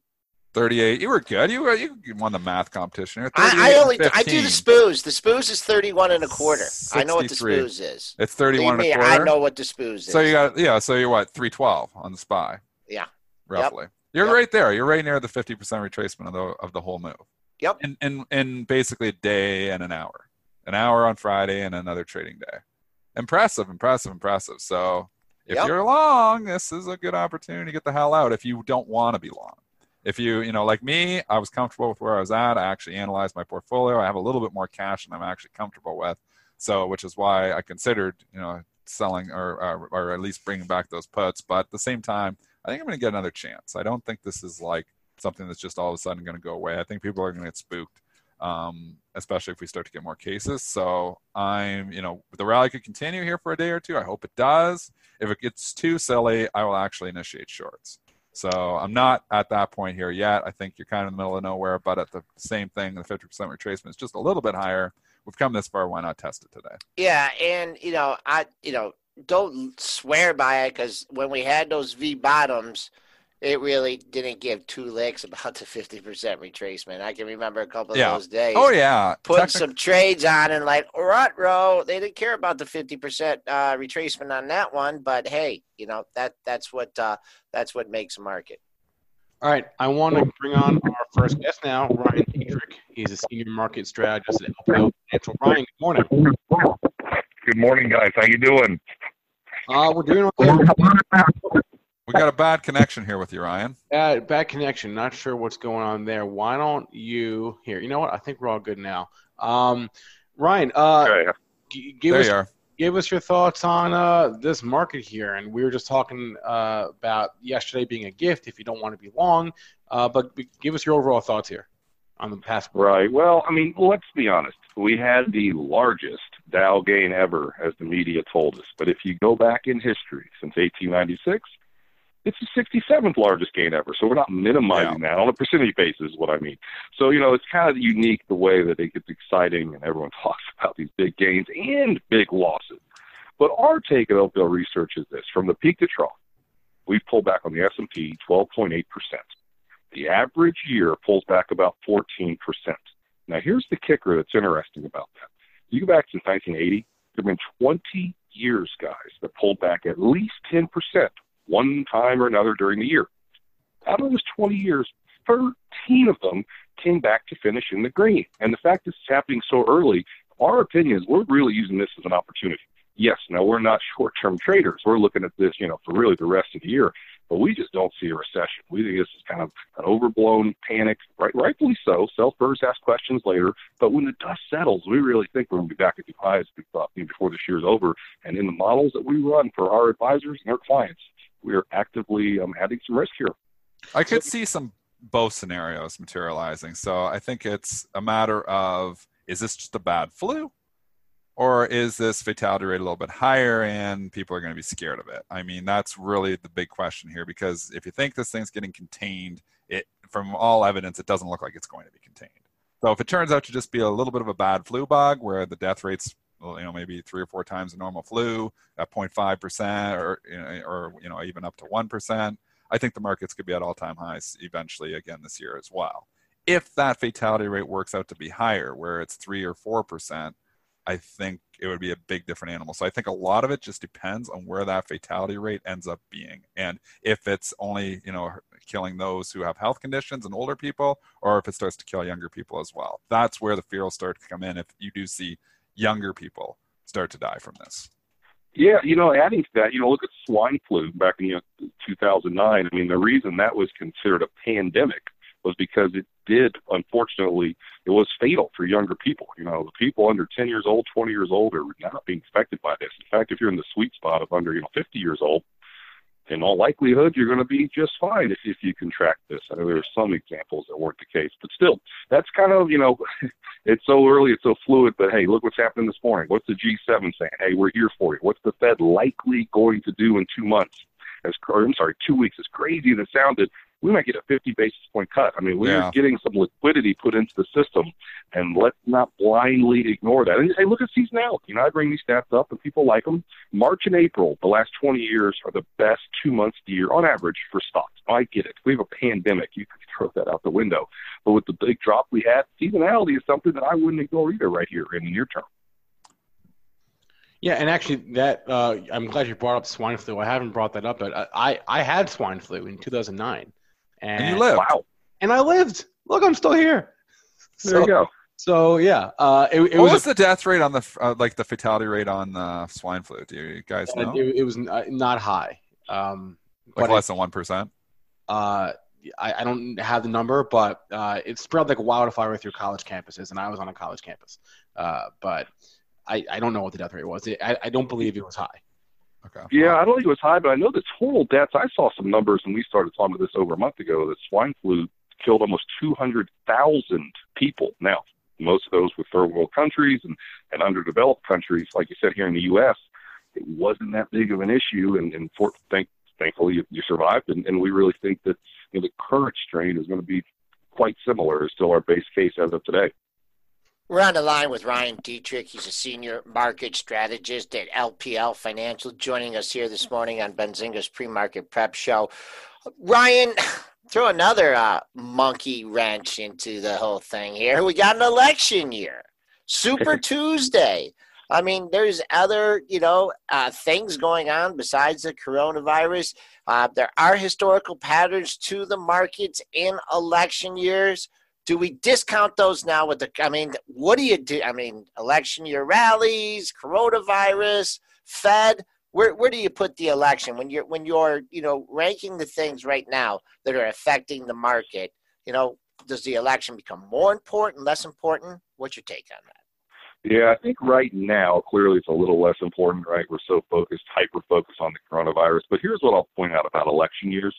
38. You were good. You were you won the math competition. here. I, I only I do the 15. spoos. The spoos is 31 and a quarter. I know what the 63. spoos is. It's 31 Believe and a me, quarter. I know what the spoos is. So you got yeah. So you're what three twelve on the spy. Yeah. roughly. You're Yep. right there. You're right near the fifty percent retracement of the of the whole move. Yep. In in in basically a day and an hour, an hour on Friday and another trading day. Impressive, impressive, impressive. So if Yep. you're long, this is a good opportunity to get the hell out. If you don't want to be long. If you, you know, like me, I was comfortable with where I was at. I actually analyzed my portfolio. I have a little bit more cash than I'm actually comfortable with. So, which is why I considered, you know, selling or, or, or at least bringing back those puts. But at the same time, I think I'm going to get another chance. I don't think this is like something that's just all of a sudden going to go away. I think people are going to get spooked, um, especially if we start to get more cases. So I'm, you know, the rally could continue here for a day or two. I hope it does. If it gets too silly, I will actually initiate shorts. So I'm not at that point here yet. I think you're kind of in the middle of nowhere, but at the same thing, the 50% retracement is just a little bit higher. We've come this far. Why not test it today? Yeah, and you know, I you know don't swear by it because when we had those V bottoms, it really didn't give two licks about the 50% retracement. I can remember a couple of Yeah. those days. Oh yeah, Putting Technic- some trades on and like, right, row. They didn't care about the 50% uh, retracement on that one, but hey, you know, that that's what uh, that's what makes a market. All right, I want to bring on our first guest now, Ryan Detrick. He's a senior market strategist at LPL Financial. Ryan, good morning. Good morning, guys. How you doing? Uh, we're doing okay. we got a bad connection here with you, Ryan. Uh, bad connection. Not sure what's going on there. Why don't you here? You know what? I think we're all good now. Um, Ryan, uh, Okay. g- give There us you are. give us your thoughts on uh, this market here. And we were just talking uh, about yesterday being a gift if you don't want to be long. Uh, but b- give us your overall thoughts here on the past. Right. Well, I mean, let's be honest. We had the largest Dow gain ever, as the media told us. But if you go back in history, since 1896, it's the 67th largest gain ever. So we're not minimizing that on a percentage basis, is what I mean. So, you know, it's kind of unique the way that it gets exciting and everyone talks about these big gains and big losses. But our take at LPL Research is this: from the peak to trough, we've pulled back on the S&P 12.8 percent. The average year pulls back about 14%. Now, here's the kicker that's interesting about that. You go back since 1980, there have been 20 years, guys, that pulled back at least 10% one time or another during the year. Out of those 20 years, 13 of them came back to finish in the green. And the fact that it's happening so early, our opinion is we're really using this as an opportunity. Yes, now we're not short-term traders. We're looking at this, you know, for really the rest of the year but we just don't see a recession. We think this is kind of an overblown panic, right? Rightfully so. Self-burrs ask questions later, but when the dust settles, we really think we're going to be back at the highs before this year's over. And in the models that we run for our advisors and our clients, we are actively um, adding some risk here. I could see some both scenarios materializing. So I think it's a matter of is this just a bad flu? Or is this fatality rate a little bit higher and people are going to be scared of it? I mean, that's really the big question here because if you think this thing's getting contained, it from all evidence, it doesn't look like it's going to be contained. So if it turns out to just be a little bit of a bad flu bug where the death rate's you know maybe three or four times the normal flu at 0.5 percent or you know, or you know even up to one percent, I think the markets could be at all-time highs eventually again this year as well. If that fatality rate works out to be higher, where it's three or four percent, I think it would be a big different animal. So I think a lot of it just depends on where that fatality rate ends up being, and if it's only you know killing those who have health conditions and older people, or if it starts to kill younger people as well. That's where the fear will start to come in. If you do see younger people start to die from this. Yeah, you know, adding to that, you know, look at swine flu back in you know, 2009. I mean, the reason that was considered a pandemic was because it did, unfortunately, it was fatal for younger people. You know, the people under 10 years old, 20 years old are not being affected by this. In fact, if you're in the sweet spot of under, you know, 50 years old, in all likelihood, you're going to be just fine if, if you contract this. I know there are some examples that weren't the case, but still, that's kind of, you know, it's so early, it's so fluid, but hey, look what's happening this morning. What's the G7 saying? Hey, we're here for you. What's the Fed likely going to do in two months? As, or, I'm sorry, two weeks. As crazy as it sounded, we might get a 50 basis point cut. I mean, we're Yeah. getting some liquidity put into the system, and let's not blindly ignore that. And hey, look at seasonality. You know, I bring these stats up, and people like them. March and April, the last 20 years, are the best two months of the year on average for stocks. I get it. We have a pandemic. You could throw that out the window. But with the big drop we had, seasonality is something that I wouldn't ignore either right here in the near term. Yeah, and actually, that uh, I'm glad you brought up swine flu. I haven't brought that up, but I I, I had swine flu in 2009, and, And you lived. Wow. and I lived. Look, I'm still here. There So, you go. so yeah, uh, it, it what was, was, the death rate on the uh, like the fatality rate on uh, swine flu? Do you guys know? it, it was uh, not high. Um, like but less than one percent. uh, I, I don't have the number, but uh, it spread like wildfire through college campuses, and I was on a college campus. Uh, but I, I don't know what the death rate was. It, I, I don't believe it was high. Okay. Yeah, I don't think it was high, but I know the total deaths. I saw some numbers, and we started talking about this over a month ago. That swine flu killed almost 200,000 people. Now, most of those were third world countries and, and underdeveloped countries. Like you said, here in the U.S., it wasn't that big of an issue, and, and for, thank, thankfully you, you survived. And, and we really think that you know, the current strain is going to be quite similar. Is still our base case as of today. We're on the line with Ryan Detrick. He's a senior market strategist at LPL Financial, joining us here this morning on Benzinga's pre-market prep show. Ryan, throw another uh, monkey wrench into the whole thing here. We got an election year, Super Tuesday. I mean, there's other, you know, uh, things going on besides the coronavirus. Uh, there are historical patterns to the markets in election years do we discount those now with the i mean what do you do i mean election year rallies coronavirus fed where, where do you put the election when you're when you're you know ranking the things right now that are affecting the market you know does the election become more important less important what's your take on that yeah, I think right now, clearly it's a little less important, right? We're so focused, hyper focused on the coronavirus. But here's what I'll point out about election years.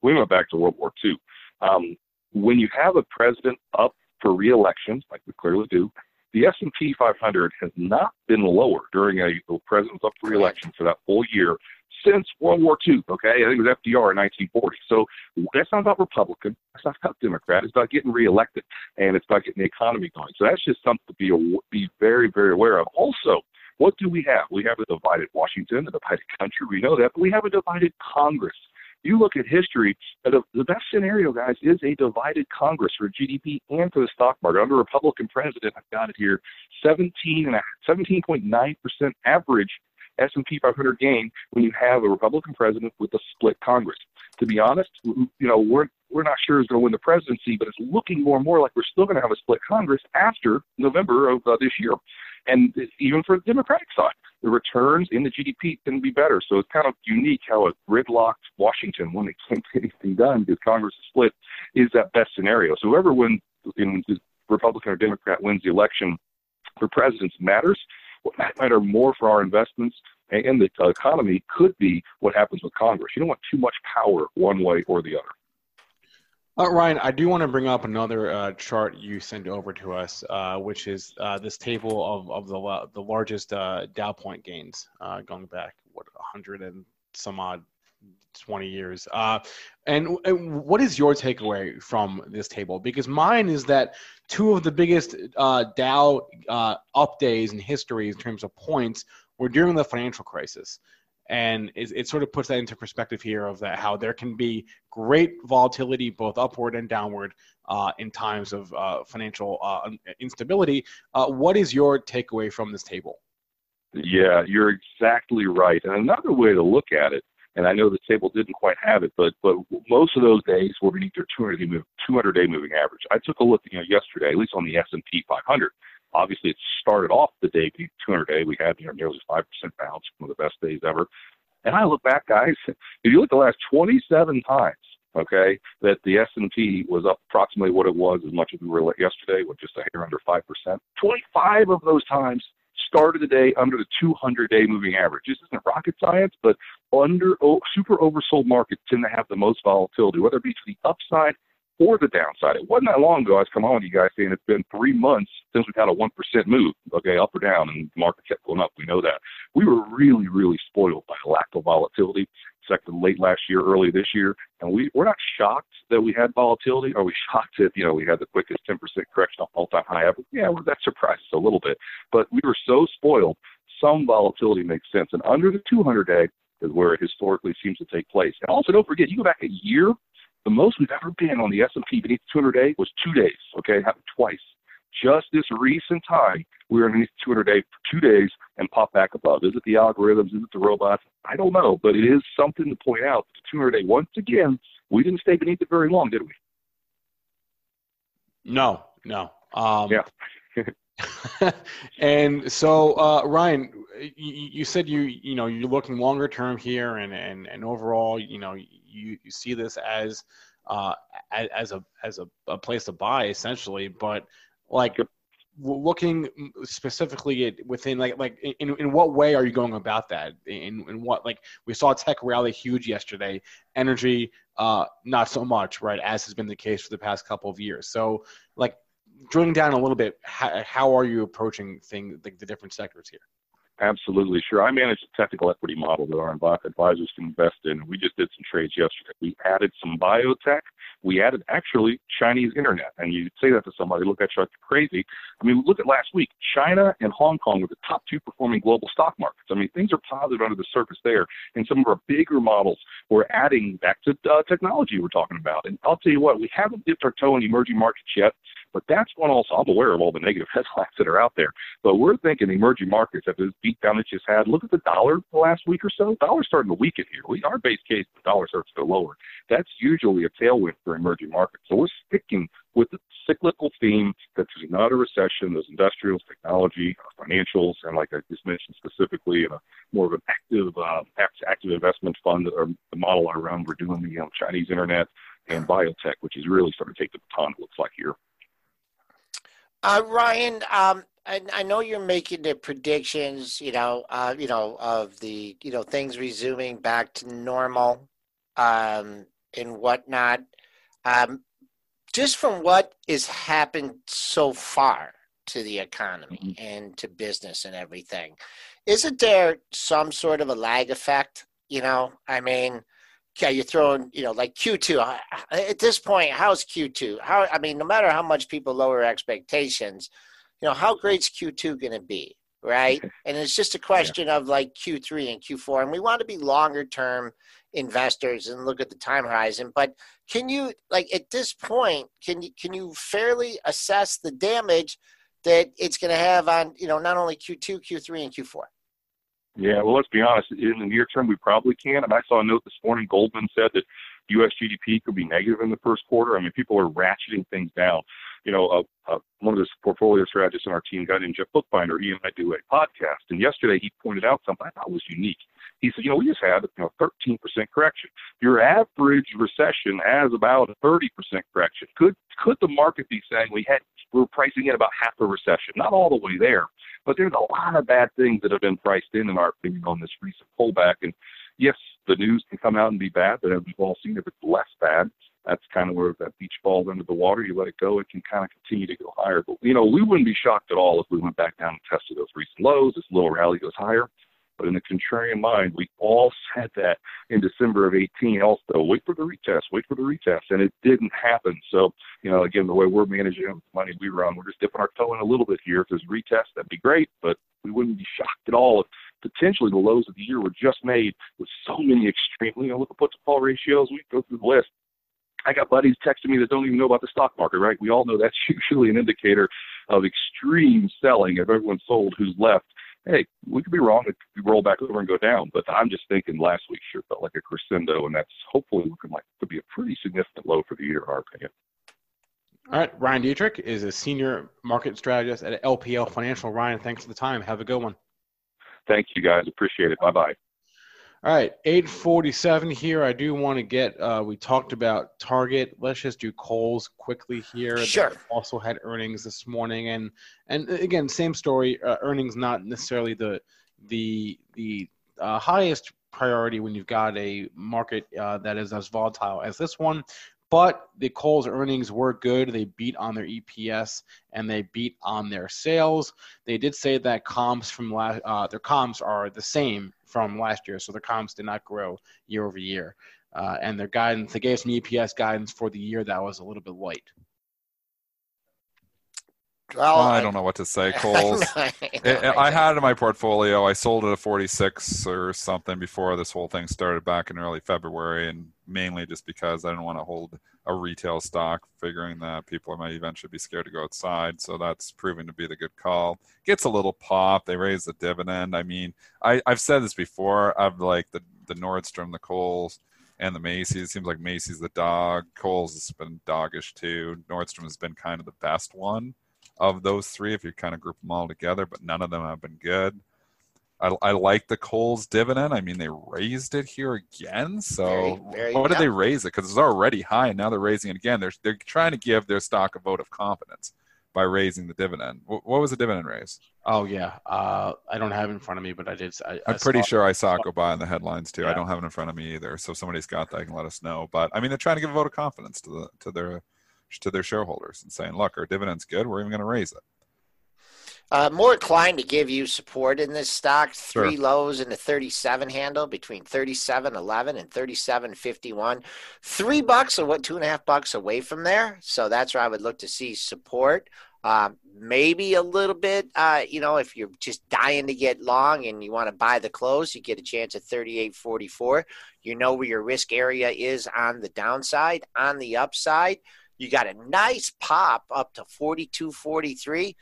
We went back to World War II. Um, when you have a president up for reelection, like we clearly do, the S&P 500 has not been lower during a president's up for reelection for that full year since World War II. Okay, I think it was FDR in 1940. So that's not about Republican. That's not about Democrat. It's about getting reelected, and it's about getting the economy going. So that's just something to be be very very aware of. Also, what do we have? We have a divided Washington, a divided country. We know that, but we have a divided Congress you look at history, the, best scenario, guys, is a divided Congress for GDP and for the stock market. Under a Republican president, I've got it here, 17 and a, 17.9 percent average S&P 500 gain when you have a Republican president with a split Congress. To be honest, you know we're we're not sure who's going to win the presidency, but it's looking more and more like we're still going to have a split Congress after November of uh, this year. And even for the Democratic side, the returns in the GDP can be better. So it's kind of unique how a gridlocked Washington, when it can't get anything done because Congress is split, is that best scenario. So whoever wins, in Republican or Democrat wins the election for presidents matters. What matter more for our investments and the economy could be what happens with Congress. You don't want too much power one way or the other. Uh, Ryan, I do want to bring up another uh, chart you sent over to us, uh, which is uh, this table of, of the the largest uh, Dow point gains uh, going back what 100 and some odd 20 years. And, and, what is your takeaway from this table? Because mine is that two of the biggest Dow up days in history in terms of points were during the financial crisis and it, it, sort of puts that into perspective here of that how there can be great volatility both upward and downward uh, in times of uh, financial uh, instability. Uh, what is your takeaway from this table? Yeah, you're exactly right. And another way to look at it, and I know the table didn't quite have it, but but most of those days were beneath their 200 day, 200 day moving average. I took a look, you know, yesterday, at least on the S&P 500 Obviously, it started off the day, 200 day, we had you know, nearly 5% bounce, one of the best days ever. And I look back, guys, if you look at the last 27 times, okay, that the S&P was up approximately what it was as much as we were yesterday, with just a hair under 5%. 25 of those times started the day under the 200-day moving average. This isn't rocket science, but under super oversold markets tend to have the most volatility, whether it be to the upside or the downside. It wasn't that long ago I was coming on with you guys saying it's been three months since we've had a 1% move, okay, up or down, and the market kept going up. We know that. We were really, really spoiled by lack of volatility second late last year, early this year, and we, we're not shocked that we had volatility. Are we shocked that, you know, we had the quickest 10% correction off all-time high ever? Yeah, well, that surprised us a little bit. But we were so spoiled, some volatility makes sense. And under the 200-day is where it historically seems to take place. And also, don't forget, you go back a year, the most we've ever been on the S&P beneath 200 day was two days. Okay, it happened twice. Just this recent time, we were underneath 200 day for two days and pop back above. Is it the algorithms? Is it the robots? I don't know, but it is something to point out. The 200 day, once again, we didn't stay beneath it very long, did we? No, no. Um, yeah. and so, uh, Ryan, you, you, said you you know you're looking longer term here, and and and overall, you know, you, you see this as uh, as a as a, a place to buy essentially, but like looking specifically at within like like in, in what way are you going about that? In, in what like we saw tech rally huge yesterday. Energy uh not so much right as has been the case for the past couple of years. So like drilling down a little bit how, how are you approaching thing like the different sectors here Absolutely, sure. I manage a technical equity model that our advisors can invest in. We just did some trades yesterday. We added some biotech, we added actually Chinese internet. And you say that to somebody, look at you like crazy. I mean, look at last week. China and Hong Kong were the top two performing global stock markets. I mean, things are positive under the surface there. And some of our bigger models we're adding back to uh, technology we're talking about. And I'll tell you what, we haven't dipped our toe in emerging markets yet, but that's one also. I'm aware of all the negative headlines that are out there. But we're thinking emerging markets after this beat down it just had. Look at the dollar the last week or so. Dollar's starting to weaken here. We, our base case, the dollar starts to go lower. That's usually a tailwind for emerging markets. So we're sticking with the cyclical theme that there's not a recession, there's industrials, technology, financials, and like I just mentioned specifically, a more of an active uh, active investment fund or the model around we're doing the um, Chinese internet and biotech, which is really starting to take the baton. It looks like here. Uh, Ryan, um, I, I, know you're making the predictions, you know, uh, you know, of the, you know, things resuming back to normal, um, and whatnot. Um, just from what has happened so far to the economy mm-hmm. and to business and everything, isn't there some sort of a lag effect? You know, I mean, yeah, you're throwing, you know, like Q2. At this point, how's Q2? How I mean, no matter how much people lower expectations, you know, how great's Q2 going to be, right? And it's just a question yeah. of like Q3 and Q4, and we want to be longer term investors and look at the time horizon. But can you, like, at this point, can you can you fairly assess the damage that it's going to have on, you know, not only Q2, Q3, and Q4? Yeah, well, let's be honest. In the near term, we probably can. And I saw a note this morning. Goldman said that U.S. GDP could be negative in the first quarter. I mean, people are ratcheting things down. You know, uh, uh, one of the portfolio strategists on our team, got in Jeff Buchbinder, he and I do a podcast. And yesterday he pointed out something I thought was unique. He said, you know, we just had you know 13% correction. Your average recession has about a 30% correction. Could could the market be saying we had we're pricing in about half a recession? Not all the way there, but there's a lot of bad things that have been priced in, in our opinion, on this recent pullback. And yes, the news can come out and be bad, but as we've all seen, if it's less bad, that's kind of where that beach falls under the water. You let it go, it can kind of continue to go higher. But you know, we wouldn't be shocked at all if we went back down and tested those recent lows. This little rally goes higher. But in the contrarian mind, we all said that in December of 18 also, wait for the retest, wait for the retest. And it didn't happen. So, you know, again, the way we're managing the money we run, we're just dipping our toe in a little bit here. If there's a retest, that'd be great. But we wouldn't be shocked at all if potentially the lows of the year were just made with so many extremely, you know, look at put to call ratios. We go through the list. I got buddies texting me that don't even know about the stock market, right? We all know that's usually an indicator of extreme selling. If everyone sold, who's left? Hey, we could be wrong. It could roll back over and go down. But I'm just thinking last week sure felt like a crescendo, and that's hopefully looking like it could be a pretty significant low for the year, in our opinion. All right, Ryan Detrick is a senior market strategist at LPL Financial. Ryan, thanks for the time. Have a good one. Thank you, guys. Appreciate it. Bye bye. All right, 847 here. I do want to get, uh, we talked about Target. Let's just do Kohl's quickly here. Sure. They also had earnings this morning. And, and again, same story, uh, earnings not necessarily the, the, the uh, highest priority when you've got a market uh, that is as volatile as this one. But the Kohl's earnings were good. They beat on their EPS and they beat on their sales. They did say that comps from last, uh, their comps are the same from last year, so their comps did not grow year over year. Uh, and their guidance, they gave some EPS guidance for the year that was a little bit light. Well, I, don't know what to say, Kohl's. I, I had it in my portfolio. I sold it at 46 or something before this whole thing started back in early February, and mainly just because I didn't want to hold a retail stock, figuring that people might eventually be scared to go outside. So that's proving to be the good call. Gets a little pop. They raise the dividend. I mean, I, I've said this before. I've like the the Nordstrom, the Kohl's, and the Macy's. It seems like Macy's the dog. Kohl's has been doggish too. Nordstrom has been kind of the best one of those three if you kind of group them all together, but none of them have been good. I, I like the Kohl's dividend. I mean, they raised it here again. So very, very what did they raise it? Because it's already high, and now they're raising it again. They're they're trying to give their stock a vote of confidence by raising the dividend. What, what was the dividend raise? Oh yeah, uh, I don't have it in front of me, but I did. I, am pretty sure I saw it go by in the headlines too. Yeah. I don't have it in front of me either. So if somebody's got that, can let us know. But I mean, they're trying to give a vote of confidence to the to their to their shareholders and saying, look, our dividend's good. We're even going to raise it. Uh, more inclined to give you support in this stock. Three Sure. lows in the 37 handle between 37.11 and 37.51. Three bucks or what, two and a half bucks away from there. So that's where I would look to see support. Um, maybe a little bit, uh, you know, if you're just dying to get long and you want to buy the close, you get a chance at 38.44. You know where your risk area is on the downside. On the upside, you got a nice pop up to 42.43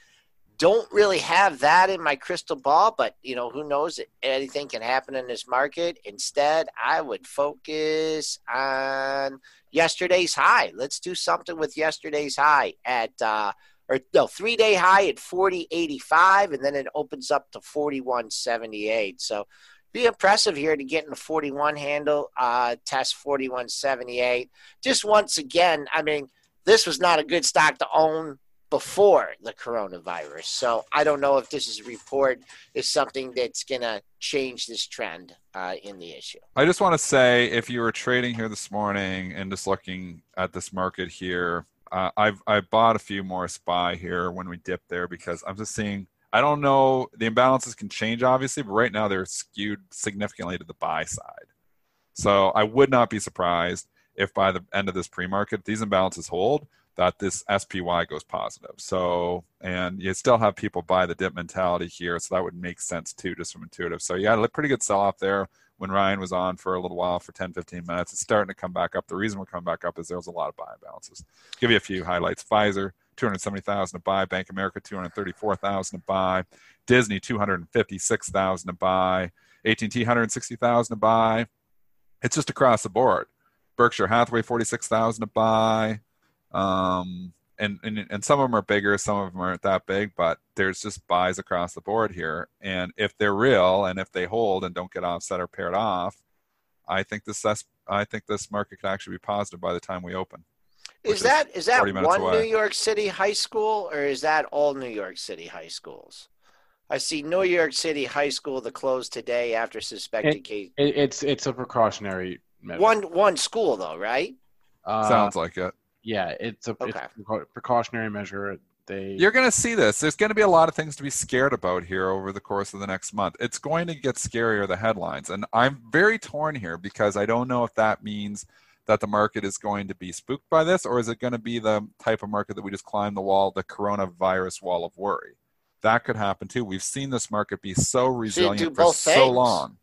don't really have that in my crystal ball, but you know, who knows? Anything can happen in this market. Instead, I would focus on yesterday's high. Let's do something with yesterday's high at uh or no, three day high at 40.85, and then it opens up to 41.78. So be impressive here to get in the 41 handle, uh, test 41.78. Just once again, I mean, this was not a good stock to own before the coronavirus. So I don't know if this is report is something that's going to change this trend uh, in the issue. I just want to say, if you were trading here this morning and just looking at this market here, uh, I've I bought a few more SPY here when we dipped there because I'm just seeing. I don't know. The imbalances can change, obviously, but right now they're skewed significantly to the buy side. So I would not be surprised if by the end of this pre-market these imbalances hold that this SPY goes positive. So, and you still have people buy the dip mentality here, so that would make sense too, just from intuitive. So, you had a pretty good sell off there when Ryan was on for a little while for 10, 15 minutes. It's starting to come back up. The reason we're coming back up is there was a lot of buy imbalances. Give you a few highlights Pfizer, 270,000 to buy, Bank America, 234,000 to buy, Disney, 256,000 to buy, AT&T, 160,000 to buy. It's just across the board. Berkshire Hathaway, 46,000 to buy. Um, and, and and some of them are bigger, some of them aren't that big, but there's just buys across the board here. And if they're real and if they hold and don't get offset or paired off, I think this I think this market could actually be positive by the time we open. Is that is that one away. New York City high school or is that all New York City high schools? I see New York City high school the close today after suspected case. It, it's it's a precautionary measure. One one school though, right? uh, Sounds like it. yeah, it's a it's a precautionary measure. They You're going to see this. There's going to be a lot of things to be scared about here over the course of the next month. It's going to get scarier, the headlines. And I'm very torn here because I don't know if that means that the market is going to be spooked by this or is it going to be the type of market that we just climb the wall, the coronavirus wall of worry. That could happen too. We've seen this market be so do resilient for both so long.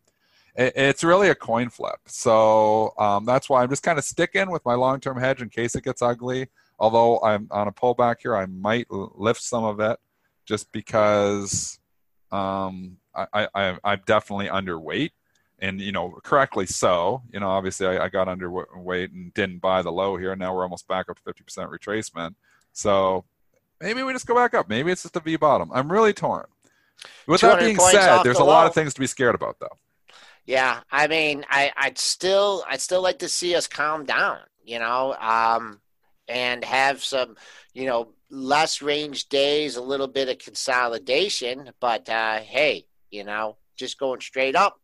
It, it's really a coin flip. So um, that's why I'm just kind of sticking with my long term hedge in case it gets ugly although I'm on a pullback here, I might lift some of it just because um, I, I, I'm definitely underweight. And, you know, correctly so. You know, obviously I, I got underweight and didn't buy the low here. Now we're almost back up to 50% retracement. So maybe we just go back up. Maybe it's just a V bottom. I'm really torn. With that being said, there's the a lot of things to be scared about, though. Yeah, I mean, I, I'd still, I'd still like to see us calm down, you know, um, and have some, you know, less range days, a little bit of consolidation. But uh, hey, you know, just going straight up,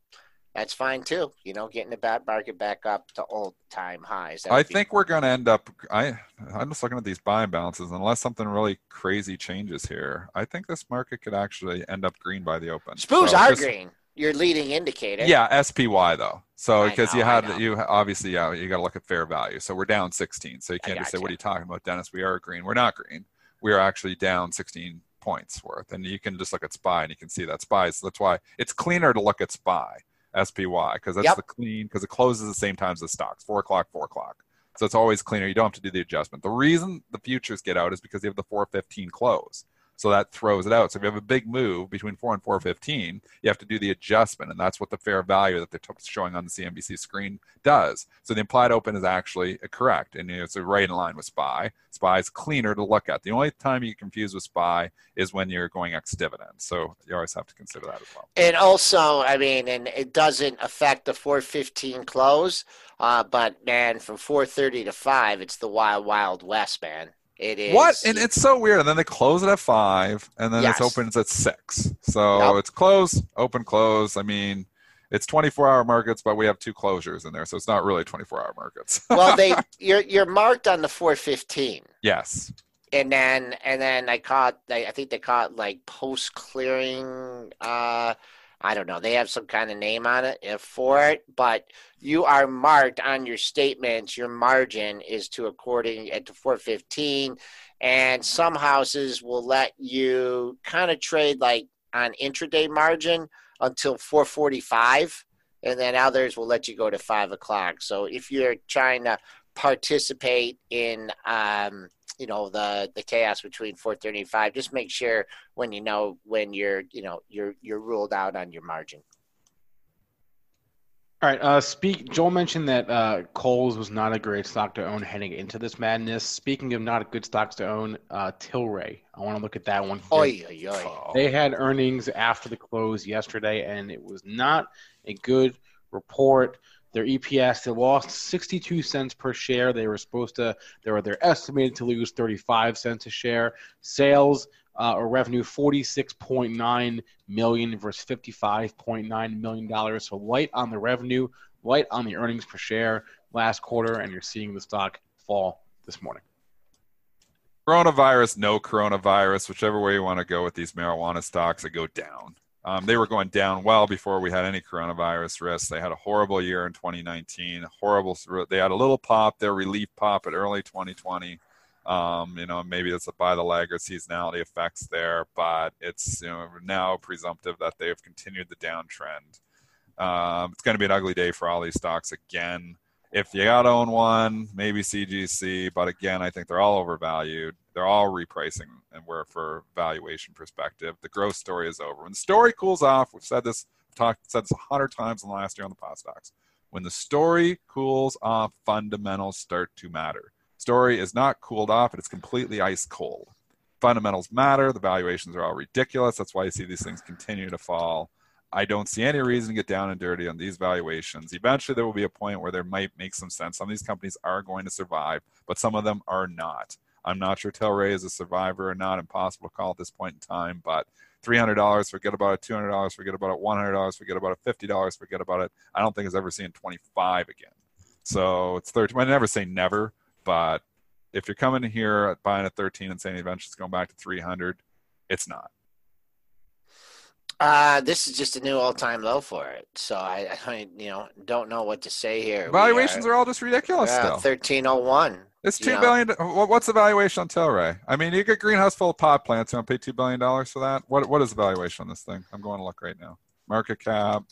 that's fine too. You know, getting the bat market back up to old time highs. I think we're going to end up. I I'm just looking at these buy balances. Unless something really crazy changes here, I think this market could actually end up green by the open. Spoos So are just- green. Your leading indicator. Yeah, SPY though. So because you had you obviously yeah you got to look at fair value. So we're down 16. So you can't just say gotcha. what are you talking about, Dennis? We are green. We're not green. We are actually down 16 points worth, and you can just look at SPY and you can see that SPY. So that's why it's cleaner to look at SPY SPY because that's Yep. the clean because it closes the same times as stocks, four o'clock, four o'clock. So it's always cleaner. You don't have to do the adjustment. The reason the futures get out is because you have the 415 close. So that throws it out. So if you have a big move between 4 and 415, you have to do the adjustment. And that's what the fair value that they're showing on the CNBC screen does. So the implied open is actually correct. And it's right in line with SPY. SPY is cleaner to look at. The only time you get confused with SPY is when you're going ex dividend. So you always have to consider that as well. And also, I mean, and it doesn't affect the 415 close, uh, but man, from 430 to 5, it's the wild, wild west, man. It is. What? And it's so weird. And then they close it at five, and then Yes. it opens at six. So it's close, open, close. I mean, it's 24 hour markets, but we have two closures in there, so it's not really 24 hour markets. well, they you're you're marked on the 415. yes. and then and then I caught I, I think they caught like post clearing uh I don't know. They have some kind of name on it for it, but you are marked on your statements. Your margin is to according at to 415, and some houses will let you kind of trade like on intraday margin until 445, and then others will let you go to five o'clock. So if you're trying to participate in um, you know the the chaos between 430 and 5 just make sure when you know when you're you know you're you're ruled out on your margin all right. Uh, speak. Joel mentioned that uh, Kohl's was not a great stock to own heading into this madness. Speaking of not good stocks to own, uh, Tilray. I want to look at that one. Oy, oy, oy. They had earnings after the close yesterday, and it was not a good report. Their EPS they lost 62 cents per share. They were supposed to they were they're estimated to lose 35 cents a share. Sales uh, or revenue 46.9 million versus 55.9 million dollars. So light on the revenue, light on the earnings per share last quarter, and you're seeing the stock fall this morning. Coronavirus, no coronavirus, whichever way you want to go with these marijuana stocks, they go down. Um, they were going down well before we had any coronavirus risks. They had a horrible year in 2019. Horrible. They had a little pop, their relief pop at early 2020. Um, you know, maybe it's a by the or seasonality effects there, but it's you know now presumptive that they've continued the downtrend. Um, it's going to be an ugly day for all these stocks again. If you got to own one, maybe CGC, but again, I think they're all overvalued. They're all repricing, and we're for valuation perspective. The growth story is over. When the story cools off, we've said this, talked said this a hundred times in the last year on the pot stocks. When the story cools off, fundamentals start to matter. Story is not cooled off; it's completely ice cold. Fundamentals matter. The valuations are all ridiculous. That's why you see these things continue to fall. I don't see any reason to get down and dirty on these valuations. Eventually, there will be a point where there might make some sense. Some of these companies are going to survive, but some of them are not. I'm not sure Tilray is a survivor or not. Impossible to call at this point in time, but $300, forget about it. $200, forget about it. $100, forget about it. $50, forget about it. I don't think it's ever seen 25 again. So it's 13. I never say never, but if you're coming here buying a 13 and saying eventually it's going back to 300, it's not. Uh this is just a new all-time low for it so i, I you know don't know what to say here Valuations are, all just ridiculous yeah, 1301 It's you two know. What's the valuation on Tilray? I mean, you get greenhouse full of pot plants. You want to pay two billion dollars for that? What What is the valuation on this thing? I'm going to look right now. Market cap.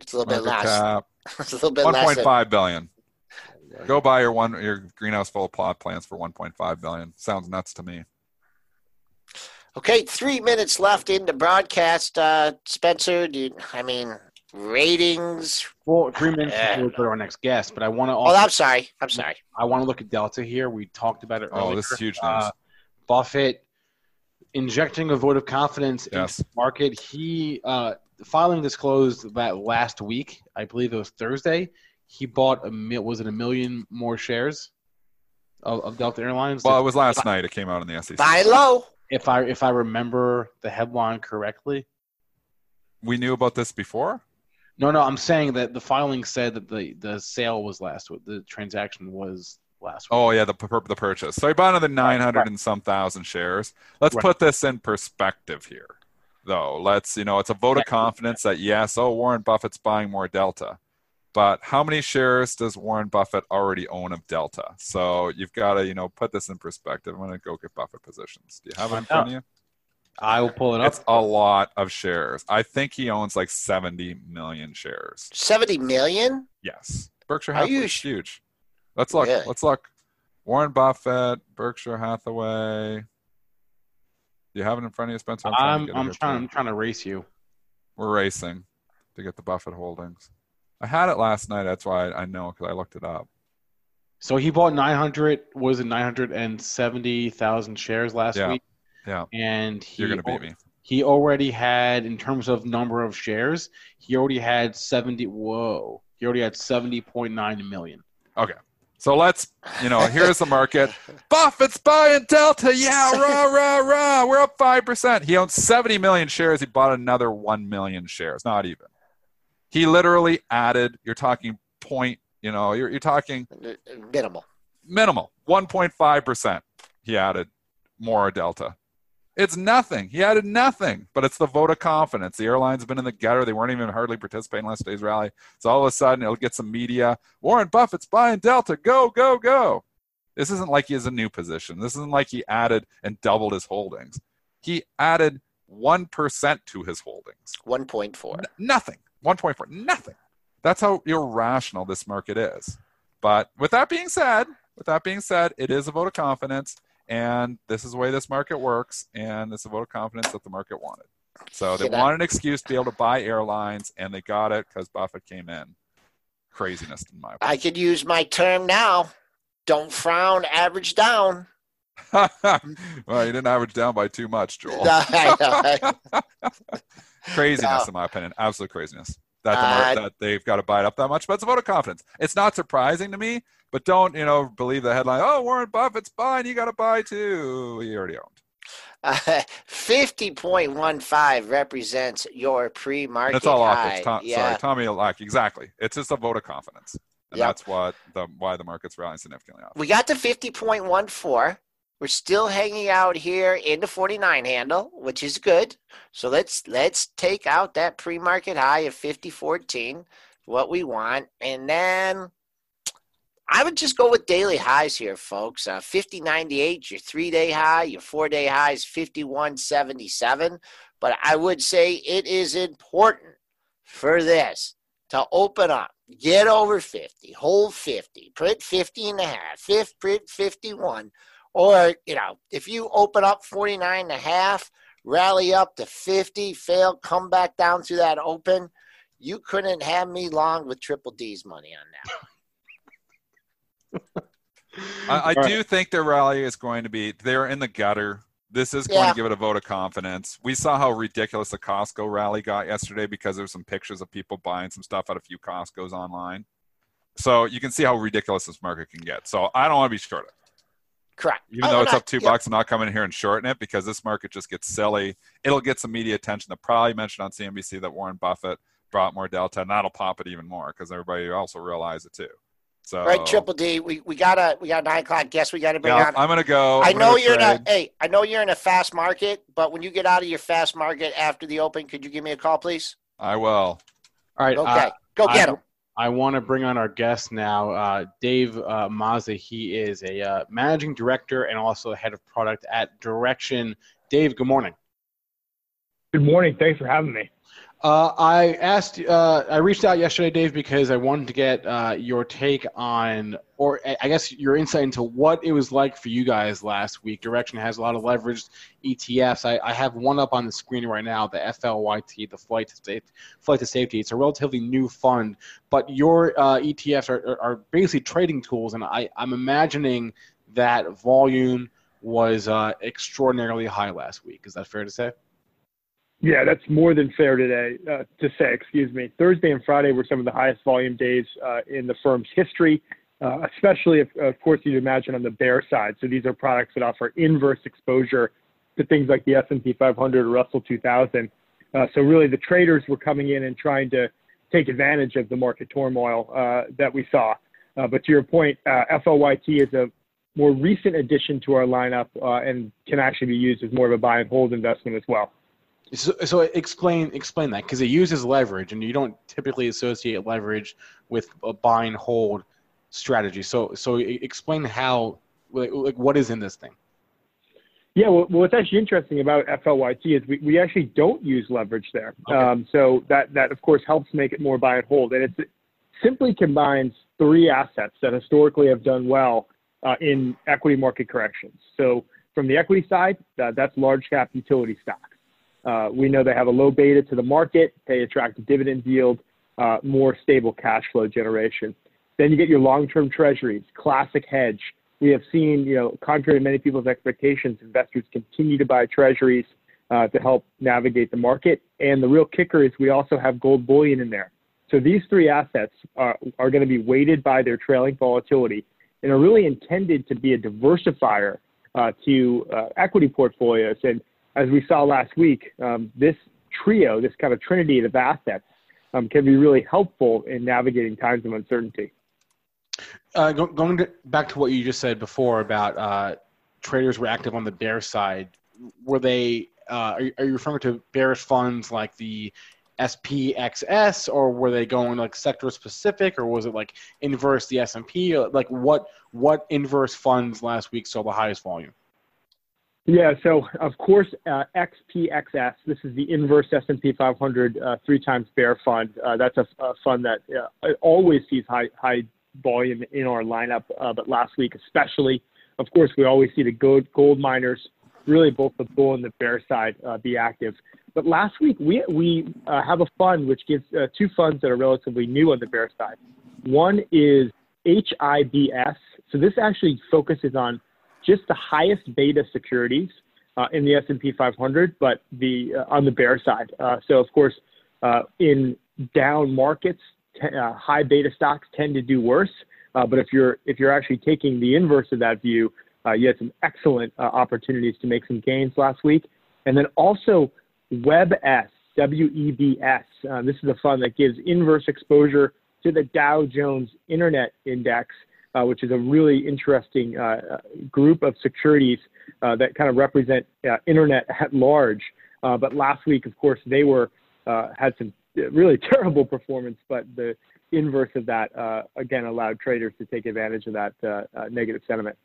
it's a little bit Market less cap. it's a little bit One less point than- five billion. Go buy your one your greenhouse full of pot plants for one point five billion. Sounds nuts to me. Okay, three minutes left in the broadcast. Uh, Spencer, do you, I mean ratings? Well, three minutes Yeah. before we go to our next guest, but I want to Oh, I'm sorry. I'm sorry. I want to look at Delta here. We talked about it earlier. Oh, this is huge news. Uh, Buffett injecting a vote of confidence Yes. into the market. He uh, filing disclosed that last week, I believe it was Thursday. He bought a mil- was it a million more shares of, of Delta Airlines? Well, it was last night. It came out in the SEC. Buy low. If I if I remember the headline correctly. We knew about this before. No, no, I'm saying that the filing said that the the sale was last week. The transaction was last week. Oh yeah, the the purchase. So he bought another nine hundred right. and some thousand shares. Let's Right. put this in perspective here, though. Let's you know, it's a vote of confidence that yes, oh Warren Buffett's buying more Delta, but how many shares does Warren Buffett already own of Delta? So you've got to you know put this in perspective. I'm gonna go get Buffett positions. Do you have it in front of you? I will pull it up. It's a lot of shares. I think he owns like seventy million shares. 70 million? Yes, Berkshire Are you Hathaway sh- huge. Let's look. Really? Let's look. Warren Buffett, Berkshire Hathaway. Do you have it in front of you, Spencer? trying I'm get it I'm trying. I'm trying to race you. We're racing to get the Buffett holdings. I had it last night. That's why I know because I looked it up. So he bought 900 was it 970,000 shares last Yeah. week, Yeah, and he you're gonna beat me. he already had in terms of number of shares, he already had 70. Whoa, he already had 70.9 million. Okay. So let's, you know, here's the market. Buffett's buying Delta. Yeah, rah, rah, rah. We're up 5%. He owns 70 million shares. He bought another 1 million shares. Not even. He literally added, you're talking point, You know, you're, you're talking Minimal. minimal. 1.5% he added more delta. It's nothing. He added nothing but it's the vote of confidence. The airline's been in the gutter. They weren't even hardly participating last day's rally. So all of a sudden it'll get some media. Warren buffett's buying delta. Go go go. This isn't like he has a new position. This isn't like he added and doubled his holdings. He added 1% to his holdings. 1.4. N- nothing 1.4 nothing. That's how irrational this market is. But with that being said with that being said it is a vote of confidence and this is the way this market works and it's a vote of confidence that the market wanted. So they wanted an excuse to be able to buy airlines and they got it because buffett came in. Craziness in my I could use my term now. Don't frown, average down. well you didn't average down by too much joel. I know. craziness No. in my opinion absolute craziness that, the Uh, that they've got to buy it up that much but it's a vote of confidence it's not surprising to me but don't you know believe the headline oh warren buffett's buying you got to buy too he already owned Uh, 50.15 represents your pre-market it's all high. Tom, yeah. sorry tommy Lack, exactly it's just a vote of confidence and Yep. that's what the why the market's rallying significantly off We got to 50.14. We're still hanging out here in the 49 handle, which is good. So let's let's take out that pre-market high of 50.14, what we want, and then I would just go with daily highs here, folks. Uh, 50.98, your three-day high, your four-day high is 51.77. But I would say it is important for this to open up, get over 50, hold 50, put 50 and a half, fifth, put 51. Or, you know, if you open up 49 and a half, rally up to 50, fail, come back down to that open, you couldn't have me long with triple D's money on that. I, I All right. do think their rally is going to be they're in the gutter. This is going Yeah. to give it a vote of confidence. We saw how ridiculous the Costco rally got yesterday because there's some pictures of people buying some stuff at a few Costco's online. So you can see how ridiculous this market can get. So I don't want to be short it. Correct. Even Oh, though it's no, up two yeah. bucks, I'm not coming in here and shorting it because this market just gets silly. It'll get some media attention. They'll probably mention on CNBC that Warren Buffett brought more delta, and that'll pop it even more because everybody also realize it too. So Right, triple D. We we gotta we got nine o'clock. Guess we gotta bring yeah, on. I'm gonna go. I I'm gonna know you're in a hey. I know you're in a fast market, but when you get out of your fast market after the open, could you give me a call, please? I will. All right. Okay, uh, go get I- him. I want to bring on our guest now, uh, Dave uh, Mazza. He is a uh, managing director and also head of product at Direxion. Dave, good morning. Good morning. Thanks for having me. Uh, I asked, uh, I reached out yesterday, Dave, because I wanted to get uh, your take on, or I guess your insight into what it was like for you guys last week. Direxion has a lot of leveraged ETFs. I, I have one up on the screen right now, the FLYT, the Flight to Safety. Flight to Safety. It's a relatively new fund, but your uh, ETFs are, are, are basically trading tools, and I, I'm imagining that volume was uh, extraordinarily high last week. Is that fair to say? Yeah, that's more than fair today uh, to say. Excuse me. Thursday and Friday were some of the highest volume days uh, in the firm's history, uh, especially if, of course, you'd imagine on the bear side. So these are products that offer inverse exposure to things like the S&P 500 or Russell 2000. Uh, so really, the traders were coming in and trying to take advantage of the market turmoil uh, that we saw. Uh, but to your point, FLYT is a more recent addition to our lineup and can actually be used as more of a buy and hold investment as well. So, so explain explain that because it uses leverage, and you don't typically associate leverage with a buy and hold strategy. So, so explain how, like, like what is in this thing? Yeah, well, what's actually interesting about FLYT is we, we actually don't use leverage there. Okay. Um, so that, that, of course, helps make it more buy and hold. And it's, it simply combines three assets that historically have done well uh, in equity market corrections. So from the equity side, uh, that's large cap utility stocks. Uh, we know they have a low beta to the market, they attract dividend yield, uh, more stable cash flow generation. Then you get your long-term treasuries, classic hedge. We have seen, you know, contrary to many people's expectations, investors continue to buy treasuries uh, to help navigate the market. And the real kicker is we also have gold bullion in there. So these three assets are, to be weighted by their trailing volatility and are really intended to be a diversifier to equity portfolios. And as we saw last week, um, this trio, this kind of trinity of assets, um, can be really helpful in navigating times of uncertainty. Uh, go, going to, back to what you just said before about uh, traders were active on the bear side. Were they? Uh, are, are, you referring to bearish funds like the SPXS, or were they going like sector specific, or was it like inverse the S and P? Like what what inverse funds last week saw the highest volume? Yeah, so of course, uh, SPXS. This is the inverse S&P 500 uh, three times bear fund. Uh, that's a, a, fund that uh, always sees high high volume in our lineup, uh, but last week especially. Of course, we always see the gold gold miners, really both the bull and the bear side, uh, be active. But last week we we have a fund which gives two funds that are relatively new on the bear side. One is HIBS. So this actually focuses on just the highest beta securities uh, in the S&P 500, but the uh, on the bear side. Uh, so of course, uh, in down markets, t- uh, high beta stocks tend to do worse. Uh, but if you're if you're actually taking the inverse of that view, you had some excellent opportunities to make some gains last week. And then also WebS, W-E-B-S. this is a fund that gives inverse exposure to the Dow Jones Internet Index uh, which is a really interesting uh, group of securities uh, that kind of represent uh, internet at large. Uh, but last week, of course, they were uh, had some really terrible performance, but the inverse of that again allowed traders to take advantage of that negative sentiment.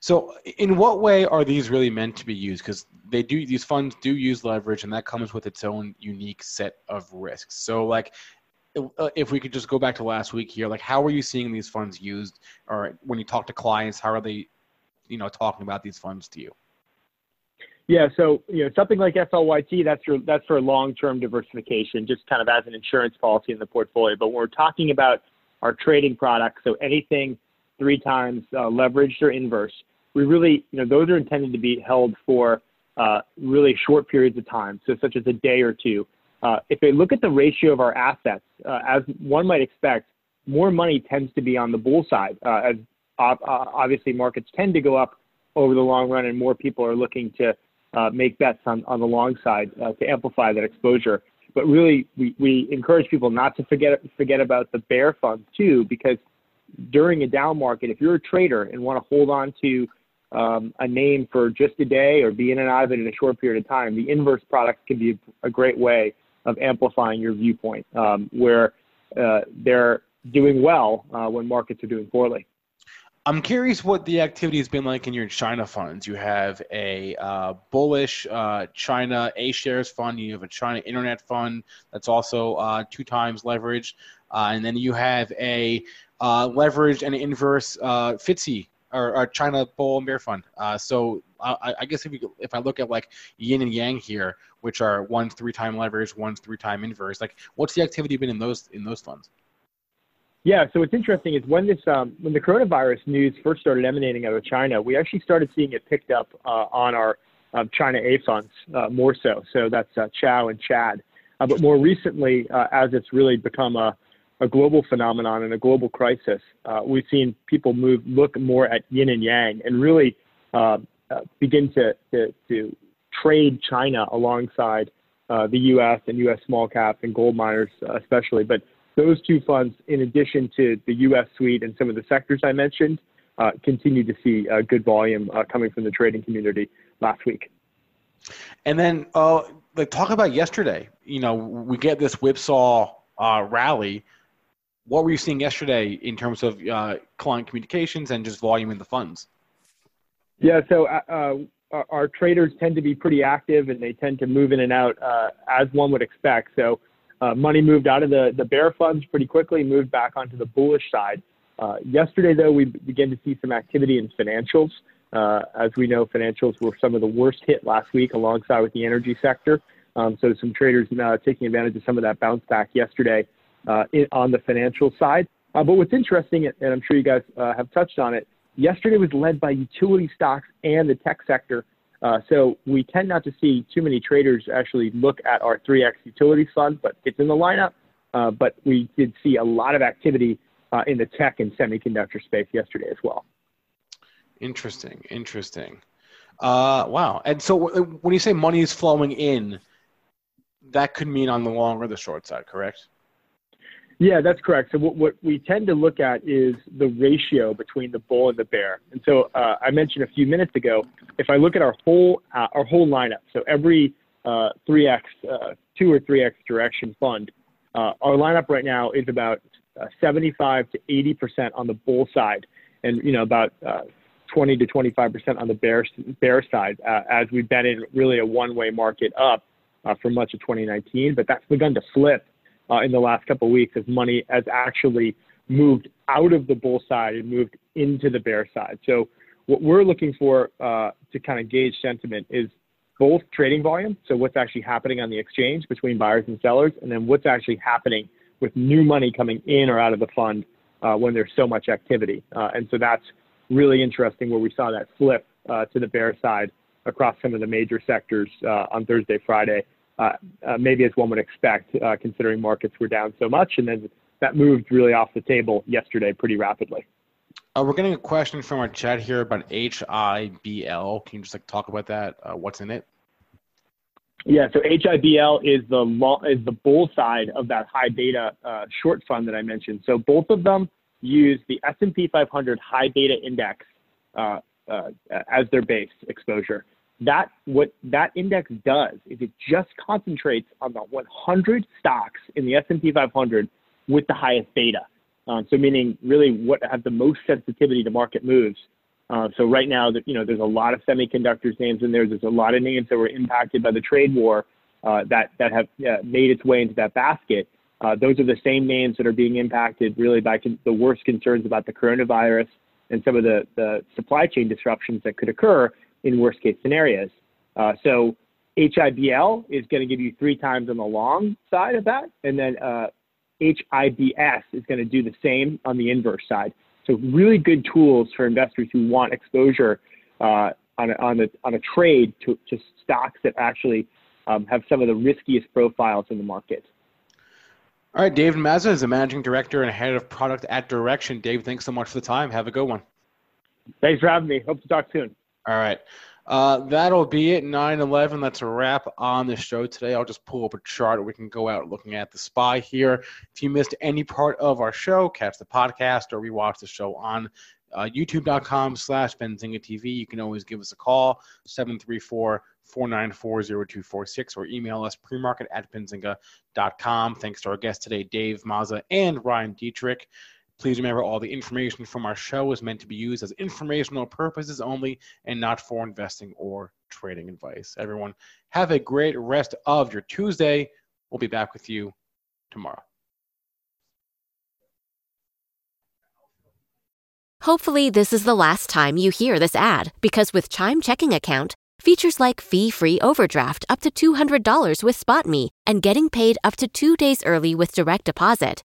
So, in what way are these really meant to be used? Because they do; these funds do use leverage, and that comes with its own unique set of risks. So, like, if we could just go back to last week here, like how are you seeing these funds used, or when you talk to clients, how are they, you know, talking about these funds to you? Yeah, so you know something like FLYT, that's for that's for long-term diversification, just kind of as an insurance policy in the portfolio. But when we're talking about our trading products, so anything three times uh, leveraged or inverse, we really, you know, those are intended to be held for uh, really short periods of time, so such as a day or two. Uh, if they look at the ratio of our assets, uh, as one might expect, more money tends to be on the bull side, uh, as obviously markets tend to go up over the long run, and more people are looking to uh, make bets on, on the long side uh, to amplify that exposure. But really, we, we encourage people not to forget forget about the bear fund too, because during a down market, if you're a trader and want to hold on to um, a name for just a day or be in and out of it in a short period of time, the inverse product can be a great way of amplifying your viewpoint, um, where uh, they're doing well uh, when markets are doing poorly. I'm curious what the activity has been like in your China funds. You have a uh, bullish uh, China A shares fund. You have a China Internet fund that's also uh, two times leveraged, uh, and then you have a uh, leveraged and inverse uh, FTSE or, or, China Bull and Bear Fund. so I, I, guess if you, if I look at like yin and yang here, which are one three time leverage, one three time inverse, like what's the activity been in those in those funds? Yeah, so what's interesting is when this um, when the coronavirus news first started emanating out of China, we actually started seeing it picked up uh, on our um, China A funds uh, more so. So that's uh, CHAU and Chad. Uh, but more recently, uh, as it's really become a, a global phenomenon and a global crisis, uh, we've seen people move look more at yin and yang and really uh, begin to, to, to trade China alongside uh, the U.S. and U.S. small caps and gold miners, uh, especially. But those two funds, in addition to the U.S. suite and some of the sectors I mentioned, uh, continue to see uh, good volume uh, coming from the trading community last week. And then, like, talk about yesterday. You know, we get this whipsaw rally. What were you seeing yesterday in terms of client communications and just volume in the funds? Yeah, so uh, uh, our traders tend to be pretty active and they tend to move in and out uh, as one would expect. So uh, money moved out of the, the bear funds pretty quickly, moved back onto the bullish side. Uh, yesterday, though, we began to see some activity in financials. Uh, as we know, financials were some of the worst hit last week alongside with the energy sector. Um, so some traders taking advantage of some of that bounce back yesterday in, on the financial side. but what's interesting, and I'm sure you guys have touched on it, Yesterday was led by utility stocks and the tech sector. Uh, so we tend not to see too many traders actually look at our 3X utilities fund, but it's in the lineup. Uh, but we did see a lot of activity uh, in the tech and semiconductor space yesterday as well. Interesting, interesting. Uh, wow. And so when you say money is flowing in, that could mean on the long or the short side, correct? Yeah, that's correct. So what, what we tend to look at is the ratio between the bull and the bear. And so uh, I mentioned a few minutes ago, if I look at our whole uh, our whole lineup, so every uh, 3x, uh, two or 3x Direxion fund, uh, our lineup right now is about uh, 75 to 80 percent on the bull side, and you know about 20 to 25 percent on the bear bear side, as we've been in really a one-way market up for much of 2019. But that's begun to flip uh, in the last couple of weeks as money has actually moved out of the bull side and moved into the bear side. So what we're looking for uh, to kind of gauge sentiment is both trading volume, so what's actually happening on the exchange between buyers and sellers, and then what's actually happening with new money coming in or out of the fund uh, when there's so much activity. Uh, and so that's really interesting where we saw that flip uh, to the bear side across some of the major sectors uh, on Thursday, Friday, maybe as one would expect, uh, considering markets were down so much. And then that moved really off the table yesterday pretty rapidly. Uh, we're getting a question from our chat here about HIBL. Can you just like talk about that? Uh, what's in it? Yeah, so HIBL is the long, is the bull side of that high beta uh, short fund that I mentioned. So both of them use the S&P 500 high beta index as their base exposure that what that index does is it just concentrates on the 100 stocks in the S&P 500 with the highest beta. Um, so meaning really what have the most sensitivity to market moves. Uh, so right now, you know, there's a lot of semiconductors names in there. There's a lot of names that were impacted by the trade war uh, that that have uh, made its way into that basket. Uh, those are the same names that are being impacted really by con- the worst concerns about the coronavirus and some of the, the supply chain disruptions that could occur in worst case scenarios. Uh, so HIBL is going to give you three times on the long side of that, and then uh, HIBS is going to do the same on the inverse side. So really good tools for investors who want exposure uh, on, a, on, a, on a trade to, to stocks that actually um, have some of the riskiest profiles in the market. All right, David Mazza is the managing director and head of product at Direxion. Dave, thanks so much for the time. Have a good one. Thanks for having me. Hope to talk soon. All right. Uh, that'll be it. 9 11. That's a wrap on the show today. I'll just pull up a chart. We can go out looking at the SPY here. If you missed any part of our show, catch the podcast or rewatch the show on uh, youtube.com slash benzinga TV. You can always give us a call, 734 494 0246, or email us premarket at benzinga.com. Thanks to our guests today, Dave Mazza and Ryan Detrick. Please remember all the information from our show is meant to be used as informational purposes only and not for investing or trading advice. Everyone, have a great rest of your Tuesday. We'll be back with you tomorrow. Hopefully, this is the last time you hear this ad because with Chime Checking Account, features like fee free overdraft up to $200 with SpotMe and getting paid up to two days early with direct deposit